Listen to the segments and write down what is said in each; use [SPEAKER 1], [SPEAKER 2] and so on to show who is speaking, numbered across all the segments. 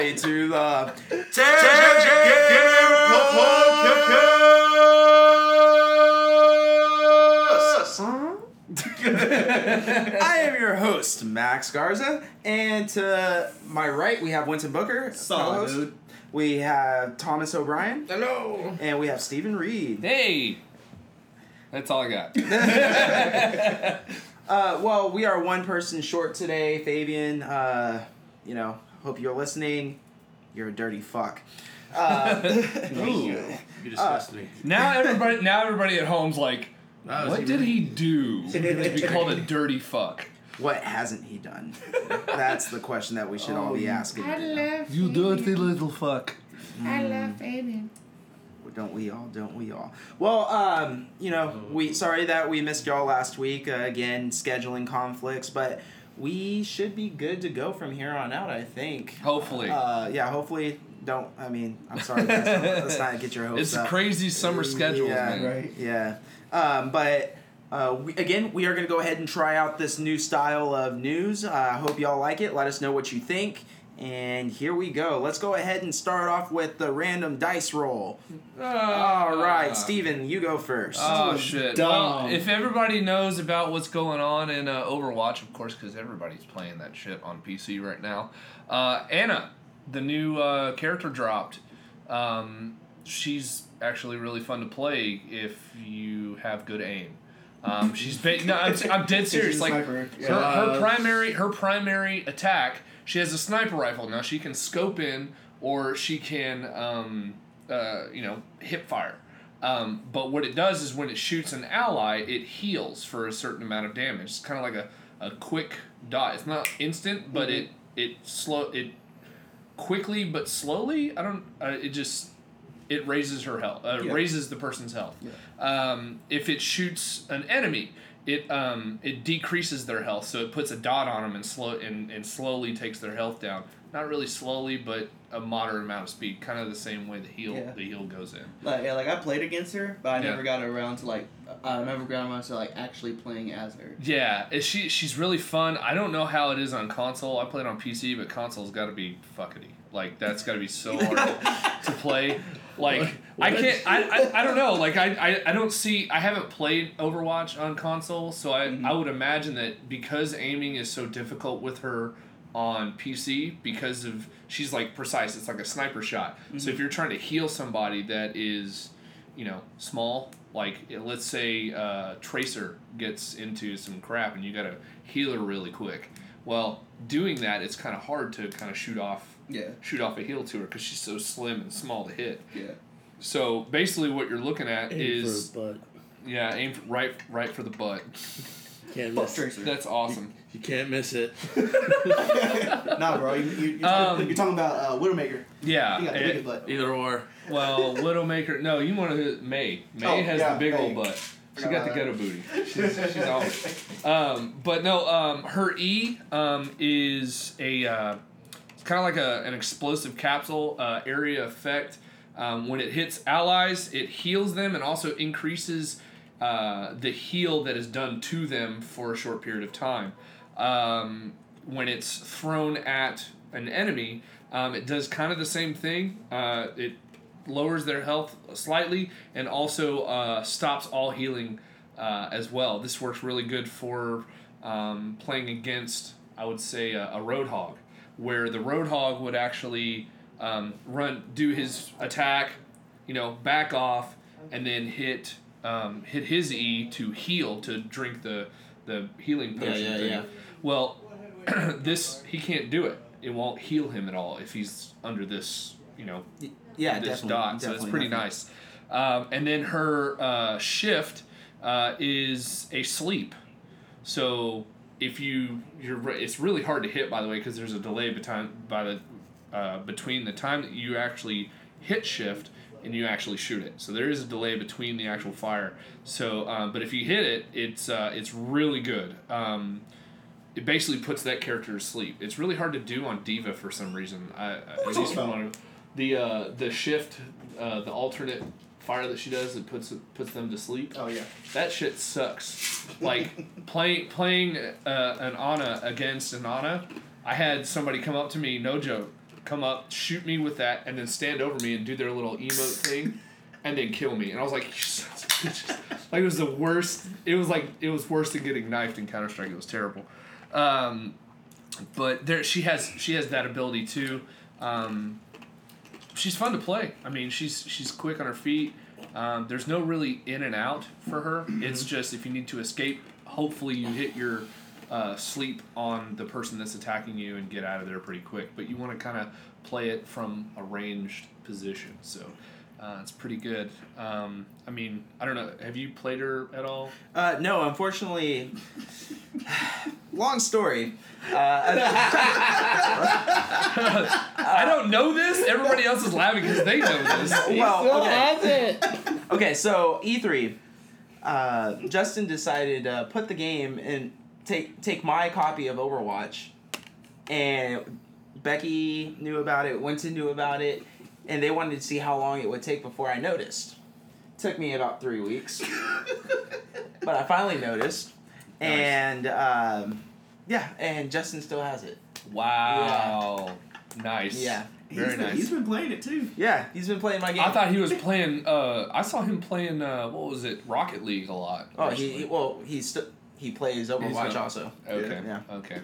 [SPEAKER 1] Welcome everybody to the I am your host, Max Garza, and to my right we have Winston Booker,
[SPEAKER 2] Solid, dude.
[SPEAKER 1] We have Thomas O'Brien,
[SPEAKER 3] Hello.
[SPEAKER 1] and we have Stephen Reed.
[SPEAKER 3] Hey. That's all I got.
[SPEAKER 1] Uh, well, we are one person short today, Fabian. Uh, you know, hope you're listening. You're a dirty fuck. Uh,
[SPEAKER 2] You disgust me.
[SPEAKER 3] now everybody, now everybody at home's like,
[SPEAKER 2] Wow, is
[SPEAKER 3] what
[SPEAKER 2] he
[SPEAKER 3] did
[SPEAKER 2] really-
[SPEAKER 3] he do to be called a dirty fuck?
[SPEAKER 1] what hasn't he done? That's the question that we should all be asking.
[SPEAKER 4] I love
[SPEAKER 3] You dirty little fuck.
[SPEAKER 4] I love Fabian.
[SPEAKER 1] Don't we all? Don't we all? Well, um, you know, we sorry that we missed y'all last week. Uh, again, scheduling conflicts, but we should be good to go from here on out. I think.
[SPEAKER 3] Hopefully.
[SPEAKER 1] Uh, yeah. Hopefully, don't. I mean, I'm sorry. Guys, let's not get your hopes
[SPEAKER 3] it's
[SPEAKER 1] up.
[SPEAKER 3] crazy summer schedule.
[SPEAKER 1] yeah,
[SPEAKER 3] man.
[SPEAKER 2] Right.
[SPEAKER 1] Yeah. Um, but uh, we, again, we are going to go ahead and try out this new style of news. I uh, hope y'all like it. Let us know what you think. And here we go. Let's go ahead and start off with the random dice roll. All right, Steven, you go first.
[SPEAKER 3] Oh shit!
[SPEAKER 2] dumb.
[SPEAKER 3] Well, if everybody knows about what's going on in uh, Overwatch, of course, because everybody's playing that shit on PC right now. Uh, Ana, the new uh, character dropped. Um, she's actually really fun to play if you have good aim. Um, she's ba- no, I'm, I'm dead serious. Like her, her primary her primary attack she has a sniper rifle. Now she can scope in or she can um, uh, you know hip fire. Um, but what it does is when it shoots an ally it heals for a certain amount of damage. It's kind of like a, a quick dot. It's not instant but it it slow it quickly but slowly i don't uh, it just it raises her health uh,
[SPEAKER 2] Yeah.
[SPEAKER 3] raises the person's health. Um, if it shoots an enemy it um, it decreases their health so it puts a dot on them and slow and, and slowly takes their health down not really slowly but a moderate amount of speed kind of the same way the heal
[SPEAKER 2] Yeah.
[SPEAKER 3] the heal goes in
[SPEAKER 2] Like, yeah, like I played against her, but I
[SPEAKER 3] Yeah.
[SPEAKER 2] never got around to like I never got around to like actually playing as her.
[SPEAKER 3] yeah she she's really fun i don't know how it is on console i played on pc but console's got to be fuckity like that's got to be so hard to play like i can't I, I i don't know. Like I, I i don't see i haven't played overwatch on console so i
[SPEAKER 2] Mhm.
[SPEAKER 3] i would imagine that because aiming is so difficult with her on pc because of she's like precise it's like a sniper shot. So if you're trying to heal somebody that is you know small like let's say uh, tracer gets into some crap and you gotta heal her really quick. Well doing that it's kind of hard to kind of shoot off
[SPEAKER 2] Yeah,
[SPEAKER 3] shoot off a heal to her because she's so slim and small to hit.
[SPEAKER 2] yeah.
[SPEAKER 3] So basically, what you're looking at
[SPEAKER 5] Aim
[SPEAKER 3] is
[SPEAKER 5] for a butt.
[SPEAKER 3] yeah, aim for, right right for the butt.
[SPEAKER 5] Can't miss.
[SPEAKER 2] Tracer.
[SPEAKER 3] That's awesome.
[SPEAKER 5] You can't miss it.
[SPEAKER 2] nah, bro, you, you, you're,
[SPEAKER 3] Um,
[SPEAKER 2] talking, you're talking about uh, Widowmaker.
[SPEAKER 3] Yeah.
[SPEAKER 2] You got the
[SPEAKER 3] it-
[SPEAKER 2] butt.
[SPEAKER 5] Either or.
[SPEAKER 3] well, Widowmaker. No, you want to Mei. Mei
[SPEAKER 2] Oh,
[SPEAKER 3] has
[SPEAKER 2] yeah,
[SPEAKER 3] the big
[SPEAKER 2] Mei.
[SPEAKER 3] old butt. She got the
[SPEAKER 2] about
[SPEAKER 3] ghetto booty. She's, she's awesome. Um, but no, um, her E um, is a uh, it's kind of like a, an explosive capsule uh, area effect. Um, when it hits allies, it heals them and also increases uh, the heal that is done to them for a short period of time. Um, when it's thrown at an enemy, um, it does kind of the same thing. Uh, it lowers their health slightly and also uh, stops all healing uh, as well. This works really good for um, playing against, I would say, a, a Roadhog, where the Roadhog would actually um, run, do his attack, you know, back off, and then hit um, hit his E to heal to drink the the healing
[SPEAKER 5] Yeah,
[SPEAKER 3] potion
[SPEAKER 5] yeah,
[SPEAKER 3] thing.
[SPEAKER 5] yeah.
[SPEAKER 3] Well, this he can't do it. It won't heal him at all if he's under this, you know,
[SPEAKER 1] yeah,
[SPEAKER 3] this dot. So it's pretty
[SPEAKER 1] definitely.
[SPEAKER 3] nice. Um, and then her uh, shift uh, is a sleep. So if you you're it's really hard to hit by the way because there's a delay between by the uh, between the time that you actually hit shift and you actually shoot it. So there is a delay between the actual fire. So um, but if you hit it, it's uh, it's really good. Um, it basically puts that character to sleep. It's really hard to do on D.Va for some reason. I, I at least of the uh, the shift, uh, the alternate fire that she does that puts puts them to sleep.
[SPEAKER 2] Oh yeah.
[SPEAKER 3] That shit sucks. Like playing playing uh, an Ana against an Ana I had somebody come up to me, no joke, come up, shoot me with that, and then stand over me and do their little emote thing, and then kill me. And I was like, you sons of bitches. like it was the worst. It was like it was worse than getting knifed in Counter Strike. It was terrible. Um, but there, she has she has that ability too. Um, she's fun to play. I mean, she's she's quick on her feet. Um, there's no really in and out for her. It's just if you need to escape, hopefully you hit your uh, sleep on the person that's attacking you and get out of there pretty quick. But you want to kind of play it from a ranged position. So uh, it's pretty good. Um, I mean, I don't know. Have you played her at all?
[SPEAKER 1] Uh, no, unfortunately. long story. Uh,
[SPEAKER 3] I don't know this. Everybody else is laughing because they know this.
[SPEAKER 1] well,
[SPEAKER 5] Still
[SPEAKER 1] okay.
[SPEAKER 5] has it.
[SPEAKER 1] Okay, so E3, uh, Justin decided to put the game and take take my copy of Overwatch, and Becky knew about it, Winston knew about it, and they wanted to see how long it would take before I noticed. Took me about three weeks, but I finally noticed, and um, yeah, and Justin still has it.
[SPEAKER 3] Wow. Nice.
[SPEAKER 1] Yeah,
[SPEAKER 3] Very
[SPEAKER 2] he's been,
[SPEAKER 3] nice.
[SPEAKER 2] He's been playing it too.
[SPEAKER 1] yeah, he's been playing my game.
[SPEAKER 3] I thought he was playing. Uh, I saw him playing. Uh, what was it? Rocket League a lot.
[SPEAKER 1] oh, he, he well he still he plays Overwatch
[SPEAKER 3] not-
[SPEAKER 1] also.
[SPEAKER 3] Okay.
[SPEAKER 1] Yeah.
[SPEAKER 3] Okay.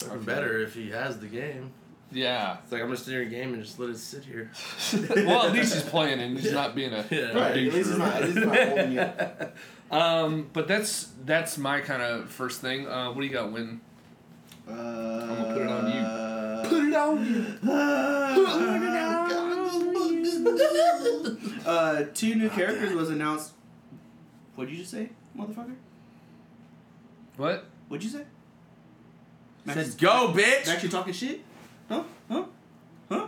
[SPEAKER 5] Fucking better if he has the game.
[SPEAKER 3] Yeah.
[SPEAKER 5] It's like I'm just in your game and just let it sit here.
[SPEAKER 3] well, at least he's playing and he's not being a.
[SPEAKER 5] Yeah.
[SPEAKER 2] Right. At least
[SPEAKER 3] or
[SPEAKER 2] it's not. At least it's not holding you.
[SPEAKER 3] Um, but that's that's my kind of first thing. Uh, what do you got, Win?
[SPEAKER 2] Uh,
[SPEAKER 3] I'm gonna put it on you.
[SPEAKER 2] Uh,
[SPEAKER 3] Put it on you.
[SPEAKER 2] uh, two new characters was announced. What'd you just say, motherfucker?
[SPEAKER 3] What?
[SPEAKER 2] What'd you say?
[SPEAKER 1] Said go, bitch.
[SPEAKER 2] Max, you talking shit? Huh? Huh? Huh?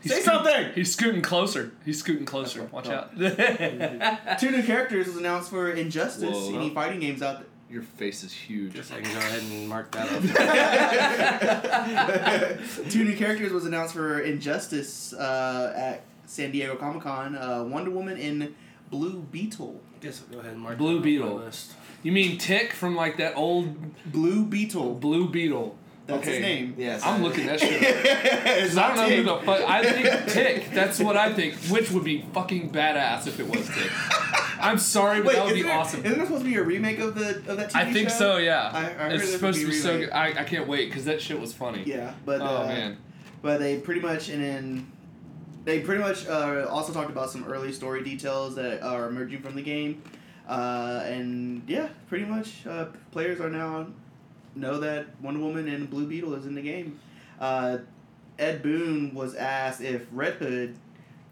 [SPEAKER 3] He's
[SPEAKER 2] Say
[SPEAKER 3] scooting-
[SPEAKER 2] something!
[SPEAKER 3] He's scooting closer. He's scooting closer. Watch out.
[SPEAKER 2] Two new characters was announced for Injustice.
[SPEAKER 3] Whoa.
[SPEAKER 2] Any fighting games out there?
[SPEAKER 3] Your face is huge.
[SPEAKER 5] Guess I can go ahead and mark that off.
[SPEAKER 2] there? Two new characters was announced for Injustice uh, at San Diego Comic Con. Uh, Wonder Woman and Blue Beetle.
[SPEAKER 5] I Guess I'll go ahead and mark
[SPEAKER 3] Blue
[SPEAKER 5] that off my
[SPEAKER 3] Beetle.
[SPEAKER 5] list.
[SPEAKER 3] You mean Tick from like that old
[SPEAKER 2] Blue Beetle.
[SPEAKER 3] Blue Beetle?
[SPEAKER 2] That's
[SPEAKER 3] okay.
[SPEAKER 2] his name.
[SPEAKER 1] Yes.
[SPEAKER 3] I'm looking that shit up.
[SPEAKER 2] it's
[SPEAKER 3] Cause I don't know who the fuck. I think Tick. That's what I think. Which would be fucking badass if it was Tick. I'm sorry, but
[SPEAKER 2] Wait,
[SPEAKER 3] that would be
[SPEAKER 2] there-
[SPEAKER 3] awesome.
[SPEAKER 2] Isn't there supposed to be a remake of the of that TV
[SPEAKER 3] I think
[SPEAKER 2] show?
[SPEAKER 3] so. Yeah.
[SPEAKER 2] I- I
[SPEAKER 3] it's supposed to be
[SPEAKER 2] be
[SPEAKER 3] so good. I, I can't wait because that shit was funny.
[SPEAKER 2] Yeah, but
[SPEAKER 3] Oh
[SPEAKER 2] uh,
[SPEAKER 3] man.
[SPEAKER 2] but they pretty much and then they pretty much uh, also talked about some early story details that are emerging from the game, uh, and yeah, pretty much uh, players are now know that Wonder Woman and Blue Beetle is in the game. Uh, Ed Boon was asked if Red Hood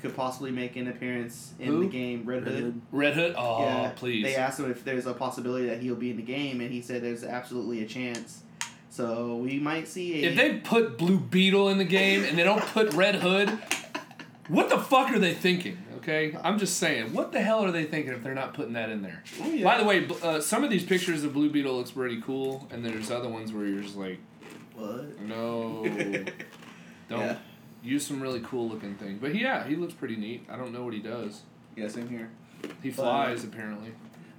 [SPEAKER 2] could possibly make an appearance in
[SPEAKER 3] Who?
[SPEAKER 2] the game. Red,
[SPEAKER 5] Red
[SPEAKER 2] Hood.
[SPEAKER 5] Hood.
[SPEAKER 3] Red Hood. Oh
[SPEAKER 2] yeah,
[SPEAKER 3] please.
[SPEAKER 2] They asked him if there's a possibility that he'll be in the game, and he said there's absolutely a chance. So we might see a.
[SPEAKER 3] If they put Blue Beetle in the game and they don't put Red Hood, what the fuck are they thinking? Okay, I'm just saying, what the hell are they thinking if they're not putting that in there?
[SPEAKER 2] Oh, yeah.
[SPEAKER 3] By the way, uh, some of these pictures of Blue Beetle looks pretty cool, and there's other ones where you're just like,
[SPEAKER 2] what?
[SPEAKER 3] no, don't
[SPEAKER 2] Yeah.
[SPEAKER 3] use some really cool looking thing. But yeah, he looks pretty neat. I don't know what he does.
[SPEAKER 2] Yeah, same here.
[SPEAKER 3] He flies apparently.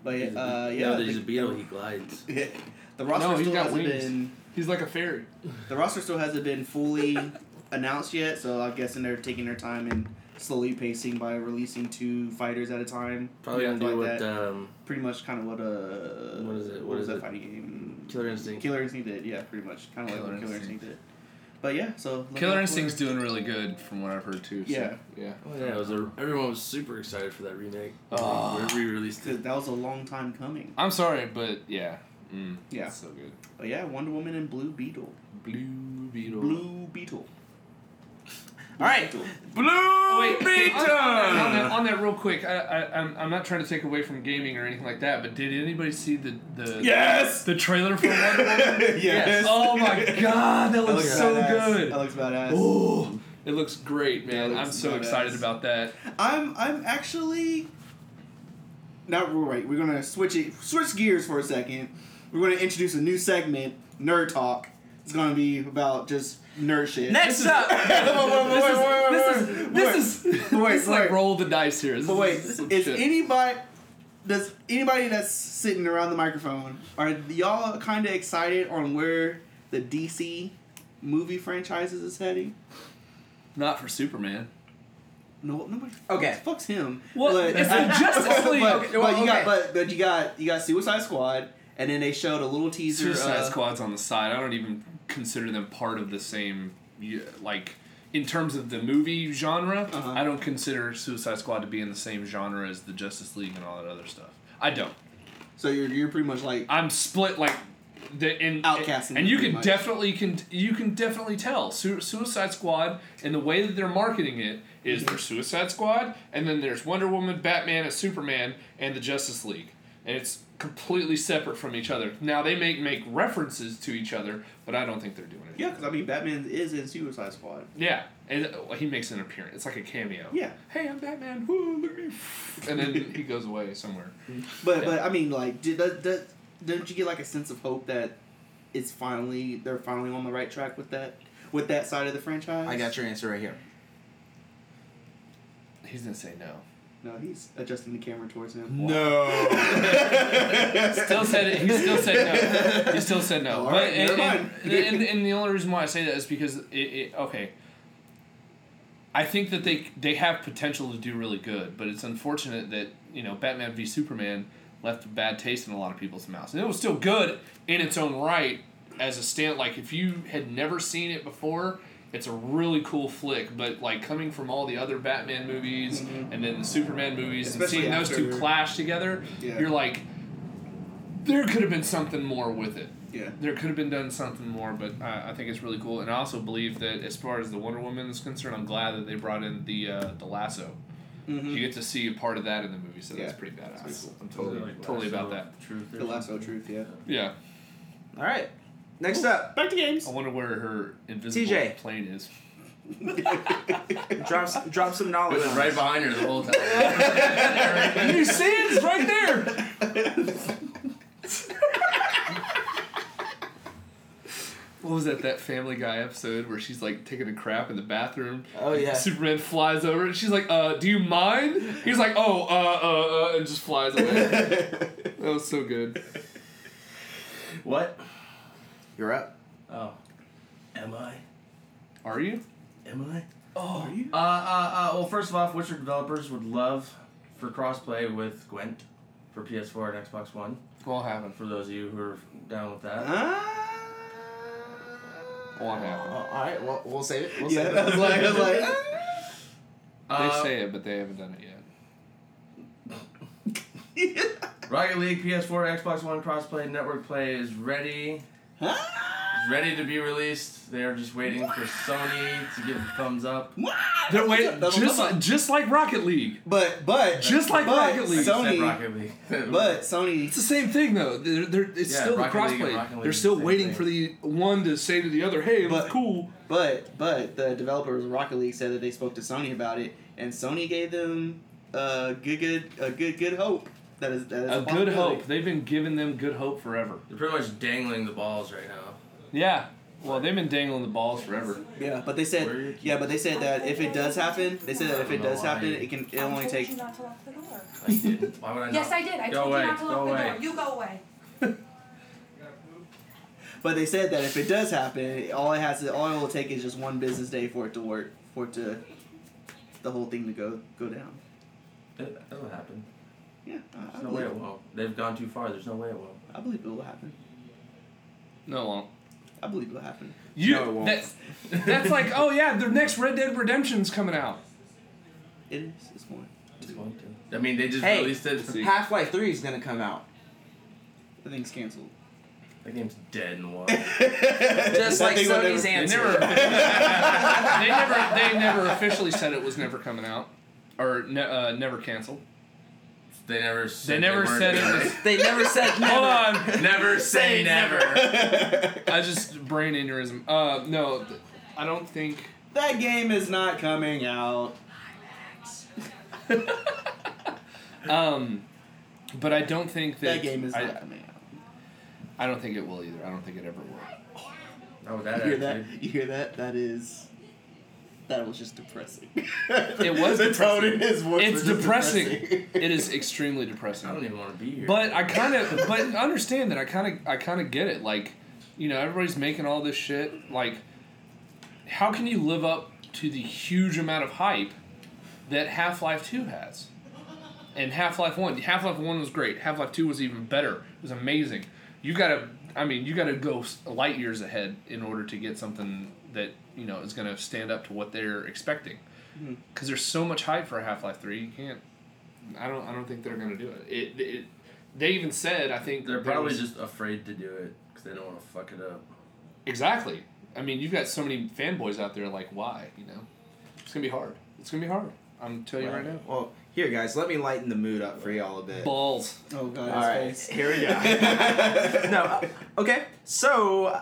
[SPEAKER 2] But
[SPEAKER 5] He's
[SPEAKER 2] uh, yeah,
[SPEAKER 5] no,
[SPEAKER 2] the,
[SPEAKER 5] he's a beetle. He glides.
[SPEAKER 2] the roster
[SPEAKER 3] No, he's
[SPEAKER 2] still
[SPEAKER 3] got
[SPEAKER 2] hasn't
[SPEAKER 3] wings.
[SPEAKER 2] been
[SPEAKER 3] He's like a fairy.
[SPEAKER 2] the roster still hasn't been fully announced yet. So I'm guessing they're taking their time and slowly pacing by releasing two fighters at a time.
[SPEAKER 5] Probably
[SPEAKER 3] Yeah,
[SPEAKER 5] gonna do
[SPEAKER 2] like
[SPEAKER 5] what
[SPEAKER 2] that.
[SPEAKER 5] um,
[SPEAKER 2] Pretty much, kind of what a
[SPEAKER 5] What is it?
[SPEAKER 2] What,
[SPEAKER 5] What
[SPEAKER 2] was
[SPEAKER 5] is
[SPEAKER 2] that
[SPEAKER 5] it?
[SPEAKER 2] fighting game?
[SPEAKER 5] Killer Instinct.
[SPEAKER 2] Killer Instinct did, yeah, pretty much, kind of like what Killer
[SPEAKER 3] Instinct.
[SPEAKER 2] Instinct did. But yeah, so
[SPEAKER 3] Killer Instinct's doing really good from what I've heard too. So,
[SPEAKER 2] Yeah.
[SPEAKER 3] yeah.
[SPEAKER 5] Oh yeah, it was a, everyone was super excited for that remake.
[SPEAKER 3] Oh.
[SPEAKER 5] We re-released
[SPEAKER 2] 'Cause
[SPEAKER 5] it.
[SPEAKER 2] that was a long time coming.
[SPEAKER 3] I'm sorry, but yeah. Mm,
[SPEAKER 2] Yeah.
[SPEAKER 3] so good.
[SPEAKER 2] But yeah, Wonder Woman and Blue Beetle.
[SPEAKER 3] Blue Beetle.
[SPEAKER 2] Blue Beetle.
[SPEAKER 1] All right.
[SPEAKER 2] Beetle.
[SPEAKER 1] Blue
[SPEAKER 3] Oh, Wait,
[SPEAKER 1] Beetle.
[SPEAKER 3] on, on that, on, that, on that real quick, I, I, I'm, I'm not trying to take away from gaming or anything like that, but did anybody see the the
[SPEAKER 2] Yes.
[SPEAKER 3] the trailer for Wonder Woman?
[SPEAKER 2] yes.
[SPEAKER 3] Oh my god, that
[SPEAKER 2] That
[SPEAKER 3] looks
[SPEAKER 2] looks
[SPEAKER 3] so
[SPEAKER 2] badass.
[SPEAKER 3] good.
[SPEAKER 2] That looks badass.
[SPEAKER 3] Oh, it looks great, man.
[SPEAKER 2] That
[SPEAKER 3] I'm so
[SPEAKER 2] badass.
[SPEAKER 3] excited about that.
[SPEAKER 2] I'm I'm actually not right. We're gonna switch it switch gears for a second. We're gonna introduce a new segment, Nerd Talk. It's gonna be about just nerd shit.
[SPEAKER 1] Next up.
[SPEAKER 2] Wait, wait,
[SPEAKER 3] This is this is
[SPEAKER 2] Wait,
[SPEAKER 3] this is like roll the dice here. This
[SPEAKER 2] But wait,
[SPEAKER 3] is some
[SPEAKER 2] is anybody does anybody that's sitting around the microphone are y'all kind of excited on where the DC movie franchises is heading.
[SPEAKER 3] Not for Superman.
[SPEAKER 2] No, nobody.
[SPEAKER 1] Okay.
[SPEAKER 2] fucks him.
[SPEAKER 3] Well,
[SPEAKER 2] but,
[SPEAKER 3] it's the Justice League.
[SPEAKER 2] But,
[SPEAKER 1] Okay,
[SPEAKER 2] but
[SPEAKER 1] well,
[SPEAKER 2] you got, but but you got you got Suicide Squad, and then they showed a little teaser.
[SPEAKER 3] Suicide
[SPEAKER 2] uh,
[SPEAKER 3] Squad's on the side. I don't even consider them part of the same, like, in terms of the movie genre.
[SPEAKER 2] Uh-huh.
[SPEAKER 3] I don't consider Suicide Squad to be in the same genre as the Justice League and all that other stuff. I don't.
[SPEAKER 2] So you're you're pretty much like
[SPEAKER 3] I'm split like the in
[SPEAKER 2] outcast,
[SPEAKER 3] and you can
[SPEAKER 2] much.
[SPEAKER 3] definitely can you can definitely tell Su- Suicide Squad and the way that they're marketing it is
[SPEAKER 2] Mm-hmm.
[SPEAKER 3] there's Suicide Squad and then there's Wonder Woman, Batman, and Superman and the Justice League and it's completely separate from each other. Now they make make references to each other, but I don't think they're doing it.
[SPEAKER 2] yeah, because I mean Batman is in Suicide Squad.
[SPEAKER 3] Yeah, and uh, he makes an appearance. It's like a cameo.
[SPEAKER 2] Yeah,
[SPEAKER 3] Hey, I'm Batman. Woo, look at me. And then he goes away somewhere.
[SPEAKER 2] but
[SPEAKER 3] Yeah.
[SPEAKER 2] but I mean like did that, that didn't you get like a sense of hope that it's finally they're finally on the right track with that with that side of the franchise?
[SPEAKER 1] I got your answer right here.
[SPEAKER 3] He's gonna say no.
[SPEAKER 2] No, he's adjusting the camera towards him.
[SPEAKER 1] No.
[SPEAKER 3] Still said it. He still said no. He still said no.
[SPEAKER 2] All
[SPEAKER 3] but
[SPEAKER 2] right,
[SPEAKER 3] and,
[SPEAKER 2] never
[SPEAKER 3] and, and, and the only reason why I say that is because it, it okay. I think that they they have potential to do really good, but it's unfortunate that you know Batman v Superman left a bad taste in a lot of people's mouths, and it was still good in its own right as a stand. Like if you had never seen it before, it's a really cool flick. But like coming from all the other Batman movies and then the Superman movies,
[SPEAKER 2] Especially
[SPEAKER 3] and seeing those two clash together,
[SPEAKER 2] Yeah.
[SPEAKER 3] you're like, there could have been something more with it.
[SPEAKER 2] Yeah.
[SPEAKER 3] There could have been done something more, but I, I think it's really cool. And I also believe that as far as the Wonder Woman is concerned, I'm glad that they brought in the uh, the lasso.
[SPEAKER 2] Mm-hmm.
[SPEAKER 3] You get to see a part of that in the movie, so that's pretty badass.
[SPEAKER 2] That's cool.
[SPEAKER 3] I'm totally totally about that.
[SPEAKER 5] Truth.
[SPEAKER 2] The lasso truth, yeah.
[SPEAKER 3] Yeah.
[SPEAKER 1] All right. Next up,
[SPEAKER 2] Back to games.
[SPEAKER 3] I wonder where her invisible
[SPEAKER 1] TJ.
[SPEAKER 3] plane is.
[SPEAKER 1] drop some, drop some
[SPEAKER 5] It
[SPEAKER 1] knowledge.
[SPEAKER 5] was
[SPEAKER 1] on
[SPEAKER 5] right
[SPEAKER 1] us.
[SPEAKER 5] behind her the whole time.
[SPEAKER 3] you see it? It's right there. What was that? That Family Guy episode where she's like taking a crap in the bathroom.
[SPEAKER 1] Oh yeah.
[SPEAKER 3] Superman flies over and she's like, uh, do you mind? He's like, oh, uh, uh, uh, and just flies away. that was so good.
[SPEAKER 5] what?
[SPEAKER 1] You're up.
[SPEAKER 5] Oh. Am I?
[SPEAKER 3] Are you?
[SPEAKER 5] Am I?
[SPEAKER 3] Oh,
[SPEAKER 2] Are you?
[SPEAKER 5] Uh, uh, uh, well, first of all, Witcher developers would love for crossplay with Gwent for PS4 and Xbox One.
[SPEAKER 3] Won't happen.
[SPEAKER 5] For those of you who are down with that.
[SPEAKER 2] Ah.
[SPEAKER 3] Won't happen.
[SPEAKER 1] Oh, all right. Well, we'll save it. We'll
[SPEAKER 2] yeah,
[SPEAKER 1] save
[SPEAKER 2] I
[SPEAKER 1] it.
[SPEAKER 2] was like, I was like,
[SPEAKER 3] They
[SPEAKER 5] Uh,
[SPEAKER 3] say it, but they haven't done it yet.
[SPEAKER 5] Rocket League PS4 Xbox One crossplay network play is ready. It's ready to be released. They are just waiting for Sony to give the thumbs up.
[SPEAKER 3] They're waiting, just like, just like Rocket League.
[SPEAKER 2] But but
[SPEAKER 3] Just like
[SPEAKER 2] but
[SPEAKER 3] Rocket League.
[SPEAKER 2] Sony,
[SPEAKER 5] Rocket League.
[SPEAKER 2] but Sony.
[SPEAKER 3] It's the same thing though. They're, they're, it's
[SPEAKER 5] Yeah,
[SPEAKER 3] still the
[SPEAKER 5] Rocket League and
[SPEAKER 3] crossplay. They're still
[SPEAKER 5] the
[SPEAKER 3] waiting
[SPEAKER 5] thing.
[SPEAKER 3] for the one to say to the other, "Hey, it
[SPEAKER 2] But-
[SPEAKER 3] cool."
[SPEAKER 2] But but the developers of Rocket League said that they spoke to Sony about it, and Sony gave them a good good a good good hope. That is that is
[SPEAKER 3] A good hope. They've been giving them good hope forever.
[SPEAKER 5] They're pretty much dangling the balls right now.
[SPEAKER 3] Yeah. Well, they've been dangling the balls forever.
[SPEAKER 2] Yeah, but they
[SPEAKER 5] Where are your
[SPEAKER 2] said yeah, but they said that if it does happen, they said that if it does happen, it can it
[SPEAKER 6] I
[SPEAKER 2] only
[SPEAKER 6] told
[SPEAKER 2] take
[SPEAKER 6] you not to lock the door.
[SPEAKER 5] I didn't. Why would I
[SPEAKER 6] Yes,
[SPEAKER 5] not?
[SPEAKER 6] I did. I
[SPEAKER 5] Go
[SPEAKER 6] told
[SPEAKER 5] away,
[SPEAKER 6] you not to
[SPEAKER 5] go
[SPEAKER 6] lock the
[SPEAKER 5] away.
[SPEAKER 6] door. You go away.
[SPEAKER 2] But they said that if it does happen, all it has to all it will take is just one business day for it to work, for it to the whole thing to go go down.
[SPEAKER 5] It, that'll happen.
[SPEAKER 2] Yeah, I, I
[SPEAKER 5] no way
[SPEAKER 2] believe
[SPEAKER 5] it won't. They've gone too far. There's no way it won't.
[SPEAKER 2] I believe it will happen.
[SPEAKER 3] No, it won't.
[SPEAKER 2] I believe it will happen.
[SPEAKER 3] You.
[SPEAKER 1] No, it won't.
[SPEAKER 3] That's, that's like, oh yeah, the next Red Dead Redemption's coming out.
[SPEAKER 2] It is. It's going.
[SPEAKER 5] It's going to. I mean, they just
[SPEAKER 1] Hey.
[SPEAKER 5] released it.
[SPEAKER 1] Half Life Three is gonna come out.
[SPEAKER 2] The thing's canceled.
[SPEAKER 5] That game's dead in the water.
[SPEAKER 1] Just like Sony's
[SPEAKER 3] They
[SPEAKER 1] answer.
[SPEAKER 3] never, they never, they never officially said it was never coming out, or ne- uh, never canceled.
[SPEAKER 5] They never. Said
[SPEAKER 3] never
[SPEAKER 5] weren't
[SPEAKER 3] said it was-
[SPEAKER 1] They never said
[SPEAKER 3] Hold
[SPEAKER 1] never.
[SPEAKER 3] on.
[SPEAKER 5] Never say never.
[SPEAKER 3] I just brain aneurysm. Uh, no, I don't think.
[SPEAKER 2] that game is not coming out.
[SPEAKER 3] Um, but I don't think that,
[SPEAKER 2] That game is
[SPEAKER 3] I,
[SPEAKER 2] not coming out.
[SPEAKER 3] I don't think it will either. I don't think it ever will.
[SPEAKER 5] Oh,
[SPEAKER 2] You
[SPEAKER 5] that
[SPEAKER 2] hear that? You hear that? That is. That was just depressing.
[SPEAKER 3] It was
[SPEAKER 2] the tone
[SPEAKER 3] depressing.
[SPEAKER 2] in his voice.
[SPEAKER 3] It's
[SPEAKER 2] was just
[SPEAKER 3] depressing.
[SPEAKER 2] depressing.
[SPEAKER 3] It is extremely depressing.
[SPEAKER 5] I don't even want to be here.
[SPEAKER 3] But I kind of, but understand that I kind of, I kind of get it. Like, you know, everybody's making all this shit. Like, how can you live up to the huge amount of hype that Half Life Two has? And Half Life One, Half Life One was great. Half Life Two was even better. It was amazing. You gotta, I mean, you gotta go light years ahead in order to get something that you know is gonna stand up to what they're expecting. Because there's so much hype for Half Life Three, you can't. I don't. I don't think they're gonna do it. It. it they even said, I think
[SPEAKER 5] They're probably
[SPEAKER 3] was-
[SPEAKER 5] just afraid to do it because they don't want to fuck it up.
[SPEAKER 3] Exactly. I mean, you've got so many fanboys out there. Like, why? You know, it's gonna be hard. It's gonna be hard. I'm telling you right now.
[SPEAKER 1] Well, here, guys, let me lighten the mood up for y'all a bit.
[SPEAKER 3] Balls.
[SPEAKER 2] Oh god,
[SPEAKER 1] All right, here we go. no, uh, okay. So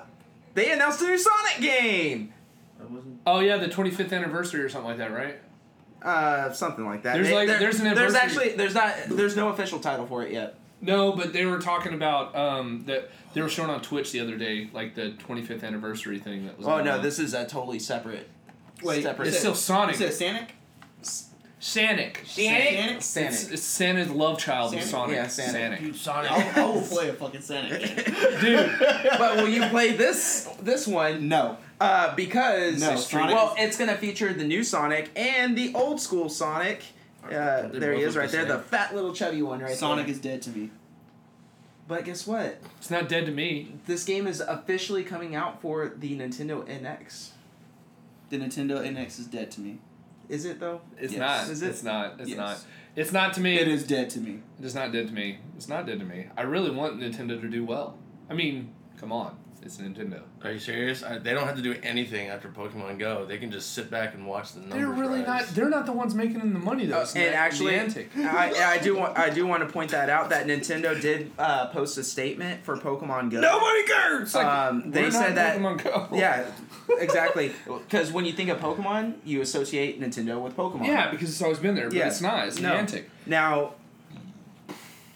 [SPEAKER 1] they announced a new Sonic game.
[SPEAKER 5] That wasn't.
[SPEAKER 3] Oh yeah, the 25th anniversary or something like that, right?
[SPEAKER 1] Uh, something like that.
[SPEAKER 3] There's
[SPEAKER 1] They-
[SPEAKER 3] like-
[SPEAKER 1] there-
[SPEAKER 3] there's an
[SPEAKER 1] there's
[SPEAKER 3] anniversary-
[SPEAKER 1] actually there's not there's no official title for it yet.
[SPEAKER 3] No, but they were talking about um that they were showing on Twitch the other day, like the 25th anniversary thing that was.
[SPEAKER 1] Oh no,
[SPEAKER 3] on.
[SPEAKER 1] this is a totally separate.
[SPEAKER 2] Wait,
[SPEAKER 1] separate.
[SPEAKER 3] it's still Sonic.
[SPEAKER 2] Is it Sanic?
[SPEAKER 3] Sanic.
[SPEAKER 2] Sanic?
[SPEAKER 3] It's,
[SPEAKER 1] Sanic.
[SPEAKER 3] it's Santa's love child of
[SPEAKER 2] Sanic?
[SPEAKER 3] Sonic.
[SPEAKER 1] Yeah, Sanic.
[SPEAKER 5] Dude, Sonic.
[SPEAKER 2] I'll, I will play a fucking Sanic game.
[SPEAKER 3] Dude,
[SPEAKER 1] but will you play this this one?
[SPEAKER 2] No.
[SPEAKER 1] Uh, because
[SPEAKER 2] No, Sonic
[SPEAKER 1] well, it's gonna feature the new Sonic and the old school Sonic. Uh, there he is, right
[SPEAKER 5] the
[SPEAKER 1] there, the fat little chubby one, right
[SPEAKER 2] Sonic
[SPEAKER 1] there.
[SPEAKER 2] is dead to me.
[SPEAKER 1] But guess what?
[SPEAKER 3] it's not dead to me.
[SPEAKER 1] This game is officially coming out for the Nintendo NX.
[SPEAKER 2] The Nintendo NX is dead to me.
[SPEAKER 1] Is it though?
[SPEAKER 3] It's
[SPEAKER 2] Yes.
[SPEAKER 3] not.
[SPEAKER 1] Is it?
[SPEAKER 3] It's not. It's
[SPEAKER 2] Yes.
[SPEAKER 3] not. It's not to me.
[SPEAKER 2] It is dead to me.
[SPEAKER 3] It's not dead to me. It's not dead to me. I really want Nintendo to do well. I mean, come on, it's Nintendo.
[SPEAKER 5] Are you serious? I, they don't have to do anything after Pokemon Go. They can just sit back and watch the numbers.
[SPEAKER 3] They're really
[SPEAKER 5] rise.
[SPEAKER 3] not. They're not the ones making the money though.
[SPEAKER 1] Uh, and
[SPEAKER 3] Niantic-
[SPEAKER 1] actually,
[SPEAKER 3] Niantic.
[SPEAKER 1] I, I do want I do want to point that out that Nintendo did uh, post a statement for Pokemon Go.
[SPEAKER 3] nobody cares. Like,
[SPEAKER 1] Um, they
[SPEAKER 3] we're
[SPEAKER 1] said
[SPEAKER 3] not
[SPEAKER 1] that-
[SPEAKER 3] Pokemon Go.
[SPEAKER 1] Yeah, exactly. Because when you think of Pokemon, you associate Nintendo with Pokemon.
[SPEAKER 3] Yeah, because it's always been there, but
[SPEAKER 1] Yeah.
[SPEAKER 3] it's not. It's
[SPEAKER 1] No.
[SPEAKER 3] Niantic.
[SPEAKER 1] Now,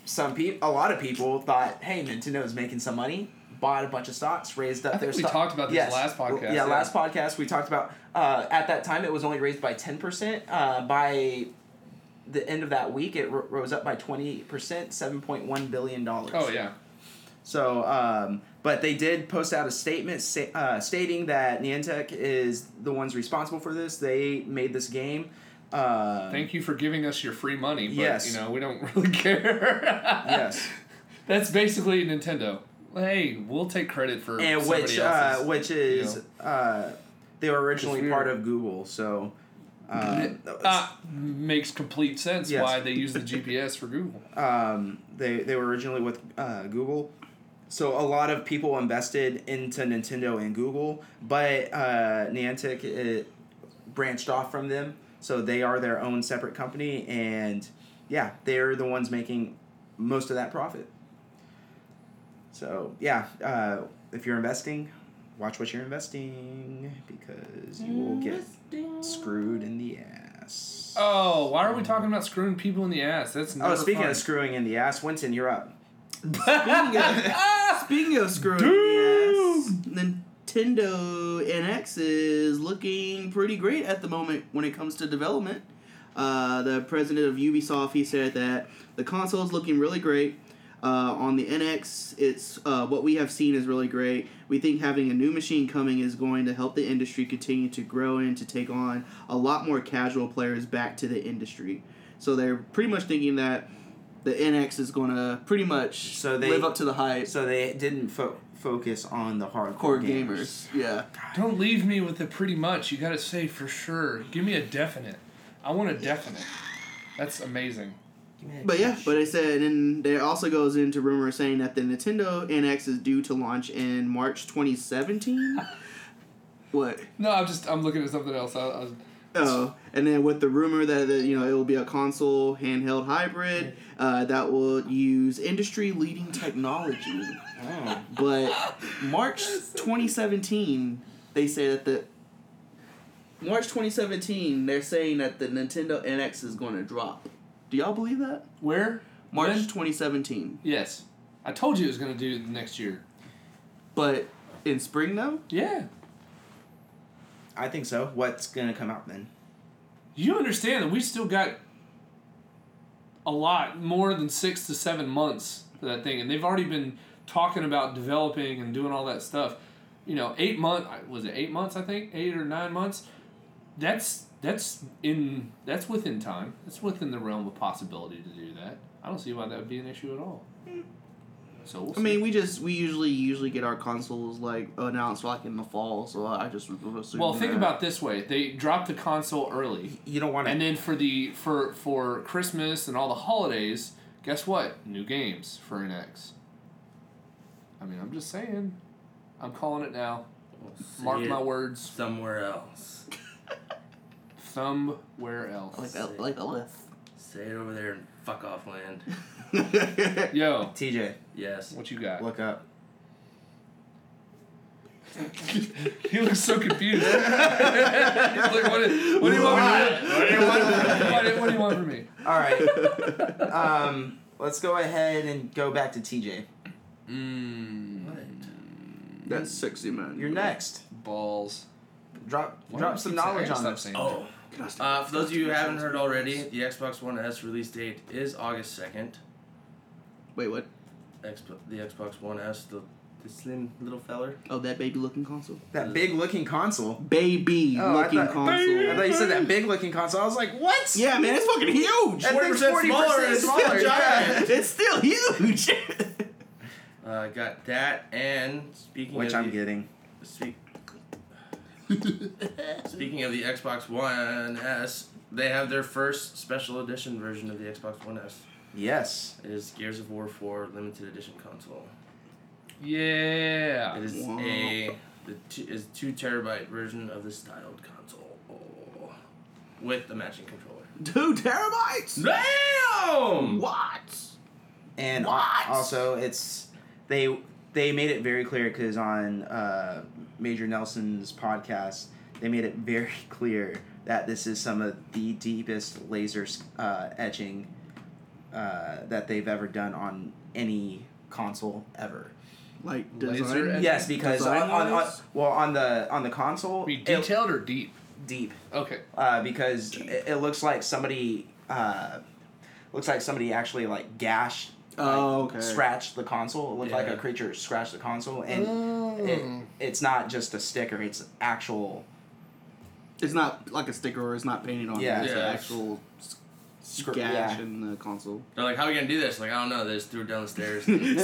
[SPEAKER 1] some people, a lot of people thought, "Hey, Nintendo's making some money." Bought a bunch of stocks, raised up
[SPEAKER 3] I think
[SPEAKER 1] their
[SPEAKER 3] we
[SPEAKER 1] stock-
[SPEAKER 3] talked about this
[SPEAKER 1] Yes.
[SPEAKER 3] last podcast,
[SPEAKER 1] Yeah,
[SPEAKER 3] yeah.
[SPEAKER 1] last podcast we talked about. Uh, at that time, it was only raised by ten percent. Uh, by the end of that week, it ro- rose up by twenty percent, seven point one billion dollars.
[SPEAKER 3] Oh yeah.
[SPEAKER 1] So, um, but they did post out a statement sa- uh, stating that Niantic is the ones responsible for this. They made this game. Uh,
[SPEAKER 3] Thank you for giving us your free money, but
[SPEAKER 1] Yes.
[SPEAKER 3] you know we don't really care.
[SPEAKER 1] yes,
[SPEAKER 3] That's basically Nintendo. Hey, we'll take credit for
[SPEAKER 1] and
[SPEAKER 3] somebody
[SPEAKER 1] which uh, which is uh, they were originally
[SPEAKER 3] weird.
[SPEAKER 1] part of Google. So, um,
[SPEAKER 3] Ah, makes complete sense
[SPEAKER 1] Yes.
[SPEAKER 3] why they use the GPS for Google.
[SPEAKER 1] um, they they were originally with uh, Google. So a lot of people invested into Nintendo and Google, but uh, Niantic it branched off from them, so they are their own separate company, and yeah, they're the ones making most of that profit. So yeah, uh, if you're investing, watch what you're investing because you will get screwed in the ass.
[SPEAKER 3] Oh, why are we talking about screwing people in the ass? That's never
[SPEAKER 1] Oh, speaking
[SPEAKER 3] fun.
[SPEAKER 1] of screwing in the ass, Winston, you're up.
[SPEAKER 2] Speaking of, speaking of screwing the ass, Nintendo NX is looking pretty great at the moment when it comes to development. Uh, the president of Ubisoft he said that the console is looking really great. Uh, on the NX, it's uh, what we have seen is really great. We think having a new machine coming is going to help the industry continue to grow and to take on a lot more casual players back to the industry. So they're pretty much thinking that the NX is going to pretty much
[SPEAKER 1] So they-
[SPEAKER 2] live up to the hype.
[SPEAKER 1] So they didn't fo- focus on the hardcore
[SPEAKER 2] Core
[SPEAKER 1] gamers.
[SPEAKER 2] gamers, yeah.
[SPEAKER 3] Don't leave me with the pretty much. You gotta say for sure. Give me a definite. I want a definite. That's amazing.
[SPEAKER 2] But yeah, but it said, and there also goes into rumor saying that the Nintendo NX is due to launch in March 2017. what?
[SPEAKER 3] No, I'm just I'm looking at something else. I, I was,
[SPEAKER 2] Oh, and then with the rumor that that, you know it will be a console handheld hybrid uh, that will use industry leading technology.
[SPEAKER 1] Oh.
[SPEAKER 2] But March 2017, they say that the March 2017, they're saying that the Nintendo NX is going to drop. Do y'all believe that?
[SPEAKER 3] where?
[SPEAKER 2] March
[SPEAKER 3] When?
[SPEAKER 2] 2017.
[SPEAKER 3] Yes. I told you it was gonna do it next year.
[SPEAKER 2] But in spring though?
[SPEAKER 3] Yeah.
[SPEAKER 1] I think so. What's gonna come out then?
[SPEAKER 3] You understand that we still got a lot more than six to seven months for that thing, and they've already been talking about developing and doing all that stuff. you know, eight months was it eight months? I think eight or nine months. That's that's in that's within time. That's within the realm of possibility to do that. I don't see why that would be an issue at all. Hmm. So we'll
[SPEAKER 2] I
[SPEAKER 3] see.
[SPEAKER 2] mean, we just we usually usually get our consoles like announced like in the fall, so I just assume.
[SPEAKER 3] well, think
[SPEAKER 2] that-
[SPEAKER 3] about this way: they dropped the console early,
[SPEAKER 1] You don't want to.
[SPEAKER 3] and then for the for for Christmas and all the holidays, guess what? New games for NX. I mean, I'm just saying. I'm calling it now.
[SPEAKER 5] We'll
[SPEAKER 3] Mark
[SPEAKER 5] see
[SPEAKER 3] my words.
[SPEAKER 5] Somewhere else.
[SPEAKER 3] Somewhere else.
[SPEAKER 2] like a, like a lift.
[SPEAKER 5] Say it over there in fuck off land.
[SPEAKER 3] Yo,
[SPEAKER 1] TJ,
[SPEAKER 5] Yes.
[SPEAKER 3] what you got?
[SPEAKER 1] look up.
[SPEAKER 3] he looks so confused. He's like, what, do- what do you want from me?
[SPEAKER 5] What do you want?
[SPEAKER 3] What do, what do you want from me?
[SPEAKER 1] All right. um, let's go ahead and go back to TJ.
[SPEAKER 3] Mmm.
[SPEAKER 2] That's sexy, man.
[SPEAKER 3] Mm.
[SPEAKER 1] You're next.
[SPEAKER 3] Balls.
[SPEAKER 1] Drop
[SPEAKER 3] Why
[SPEAKER 1] drop some
[SPEAKER 3] keep saying-
[SPEAKER 1] knowledge
[SPEAKER 3] I
[SPEAKER 1] on
[SPEAKER 3] gotta
[SPEAKER 1] this.
[SPEAKER 3] stop saying
[SPEAKER 5] Oh.
[SPEAKER 2] Can I stop?
[SPEAKER 5] Uh, for those of you who haven't heard already, the Xbox One S release date is August 2nd.
[SPEAKER 2] Wait, what?
[SPEAKER 5] Xbox, the Xbox One S, the, the slim little feller.
[SPEAKER 2] Oh, that baby looking console.
[SPEAKER 1] That big looking console.
[SPEAKER 2] Baby
[SPEAKER 1] Oh, I
[SPEAKER 2] looking
[SPEAKER 1] thought-
[SPEAKER 2] console.
[SPEAKER 1] I thought you said that big looking console. I was like, what?
[SPEAKER 2] Yeah, man, it's fucking huge.
[SPEAKER 1] That thing's
[SPEAKER 5] 40%
[SPEAKER 1] 40%
[SPEAKER 5] smaller and it's
[SPEAKER 1] smaller.
[SPEAKER 5] still
[SPEAKER 1] yeah.
[SPEAKER 5] giant.
[SPEAKER 2] it's still huge.
[SPEAKER 5] Uh, got that, and speaking
[SPEAKER 1] Which
[SPEAKER 5] of
[SPEAKER 1] I'm
[SPEAKER 5] the,
[SPEAKER 1] getting.
[SPEAKER 5] Speak, speaking of the Xbox One S, they have their first special edition version of the Xbox One S.
[SPEAKER 1] Yes.
[SPEAKER 5] It is Gears of War 4 limited edition console.
[SPEAKER 3] Yeah.
[SPEAKER 5] It is
[SPEAKER 2] Wow.
[SPEAKER 5] a the two, is two terabyte version of the styled console with the matching controller.
[SPEAKER 2] Two terabytes.
[SPEAKER 5] Damn!
[SPEAKER 2] What?
[SPEAKER 1] And
[SPEAKER 2] What?
[SPEAKER 1] also, it's they they made it very clear because on uh, Major Nelson's podcast, they made it very clear that this is some of the deepest laser uh, etching uh, that they've ever done on any console ever.
[SPEAKER 2] Like
[SPEAKER 3] Laser etching?
[SPEAKER 1] Yes, because on, on, on well on the on the console,
[SPEAKER 3] Be
[SPEAKER 1] it-
[SPEAKER 3] detailed or deep?
[SPEAKER 1] deep
[SPEAKER 3] Okay.
[SPEAKER 1] uh, because it, it looks like somebody uh, looks like somebody actually like gashed
[SPEAKER 2] Oh,
[SPEAKER 1] like,
[SPEAKER 2] okay.
[SPEAKER 1] scratched the console. It looked like a creature scratched the console, and
[SPEAKER 3] Mm.
[SPEAKER 1] it, it's not just a sticker; it's actual
[SPEAKER 2] It's not like a sticker or it's not painted on.
[SPEAKER 1] Yeah.
[SPEAKER 2] it. It's an
[SPEAKER 5] Yeah.
[SPEAKER 2] actual s-
[SPEAKER 1] Scr-
[SPEAKER 2] gash
[SPEAKER 1] yeah.
[SPEAKER 2] in the console.
[SPEAKER 5] They're like, how are we gonna do this? Like, I don't know. They just threw it down the stairs.
[SPEAKER 2] Somebody,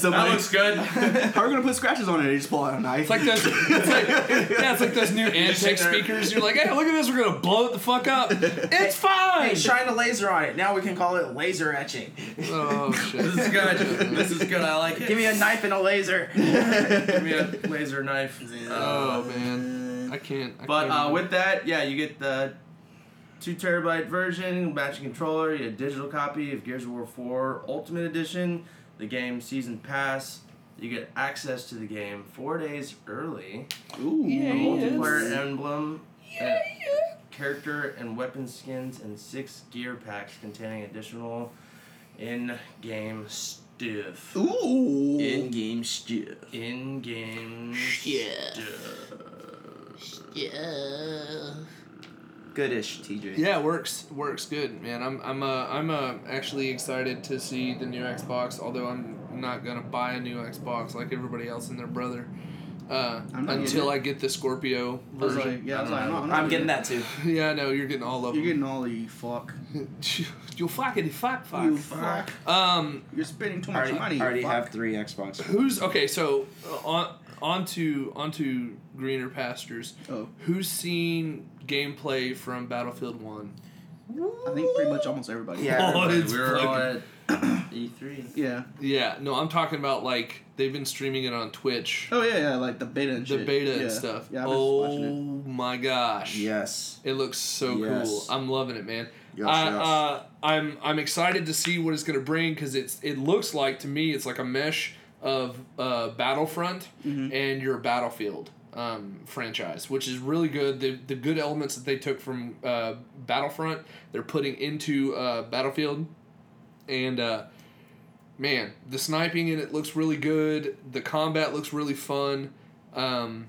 [SPEAKER 5] that looks good.
[SPEAKER 2] How are we gonna put scratches on it? They just pull out a knife.
[SPEAKER 3] It's like those. It's like yeah, it's like those new Antec speakers. You're like, hey, look at this. We're gonna blow it the fuck up. It's fine.
[SPEAKER 1] Hey, shine a laser on it. Now we can call it laser etching.
[SPEAKER 3] Oh shit!
[SPEAKER 5] this is good. this is good. I like it.
[SPEAKER 1] Give me a knife and a laser.
[SPEAKER 5] Give me a laser knife.
[SPEAKER 3] Oh man, I can't. I
[SPEAKER 5] But
[SPEAKER 3] can't
[SPEAKER 5] uh, with that, yeah, you get the two terabyte version, matching controller, you get a digital copy of Gears of War 4 Ultimate Edition, the game season pass. You get access to the game four days early.
[SPEAKER 2] Ooh.
[SPEAKER 5] A
[SPEAKER 3] Yeah.
[SPEAKER 5] multiplayer emblem, uh, character and weapon skins, and six gear packs containing additional in-game stuff.
[SPEAKER 2] Ooh.
[SPEAKER 1] In-game stuff.
[SPEAKER 5] In-game
[SPEAKER 2] Yeah.
[SPEAKER 5] stuff.
[SPEAKER 1] Goodish, TJ.
[SPEAKER 3] Yeah, works works good, man. I'm I'm uh I'm uh actually excited to see the new Xbox. Although I'm not gonna buy a new Xbox like everybody else and their brother. Uh, until I get the Scorpio version.
[SPEAKER 2] like, yeah, I was
[SPEAKER 5] I
[SPEAKER 2] like,
[SPEAKER 5] don't
[SPEAKER 2] I'm, not
[SPEAKER 1] I'm getting that too.
[SPEAKER 3] yeah, I know you're getting all of
[SPEAKER 2] You're
[SPEAKER 3] them.
[SPEAKER 2] getting all the fuck.
[SPEAKER 3] you fuckity fuck fuck.
[SPEAKER 2] You fuck.
[SPEAKER 3] Um,
[SPEAKER 2] You're spending too
[SPEAKER 1] I
[SPEAKER 2] much
[SPEAKER 1] already,
[SPEAKER 2] money.
[SPEAKER 1] I already
[SPEAKER 2] fuck.
[SPEAKER 1] have three Xbox.
[SPEAKER 3] who's okay? So uh, on onto onto greener pastures.
[SPEAKER 2] Oh,
[SPEAKER 3] Who's seen gameplay from Battlefield One?
[SPEAKER 2] I think pretty much almost everybody.
[SPEAKER 1] Yeah.
[SPEAKER 3] Oh,
[SPEAKER 5] we
[SPEAKER 3] it's
[SPEAKER 5] were all
[SPEAKER 3] fucking-
[SPEAKER 5] at E E3.
[SPEAKER 2] Yeah.
[SPEAKER 3] Yeah, no, I'm talking about like they've been streaming it on Twitch.
[SPEAKER 2] Oh yeah, yeah, like the beta and
[SPEAKER 3] the
[SPEAKER 2] shit.
[SPEAKER 3] beta
[SPEAKER 2] yeah.
[SPEAKER 3] and stuff.
[SPEAKER 2] Yeah, I was watching it.
[SPEAKER 3] oh my gosh.
[SPEAKER 1] Yes.
[SPEAKER 3] It looks so
[SPEAKER 1] Yes.
[SPEAKER 3] cool. I'm loving it, man.
[SPEAKER 1] Yes,
[SPEAKER 3] I,
[SPEAKER 1] yes.
[SPEAKER 3] Uh, I'm I'm excited to see what it's gonna bring because it's it looks like to me it's like a mesh of uh, Battlefront
[SPEAKER 2] Mhm.
[SPEAKER 3] and your Battlefield um, franchise, which is really good. The the good elements that they took from uh, Battlefront, they're putting into uh, Battlefield, and uh, man, the sniping in it looks really good. The combat looks really fun. Um,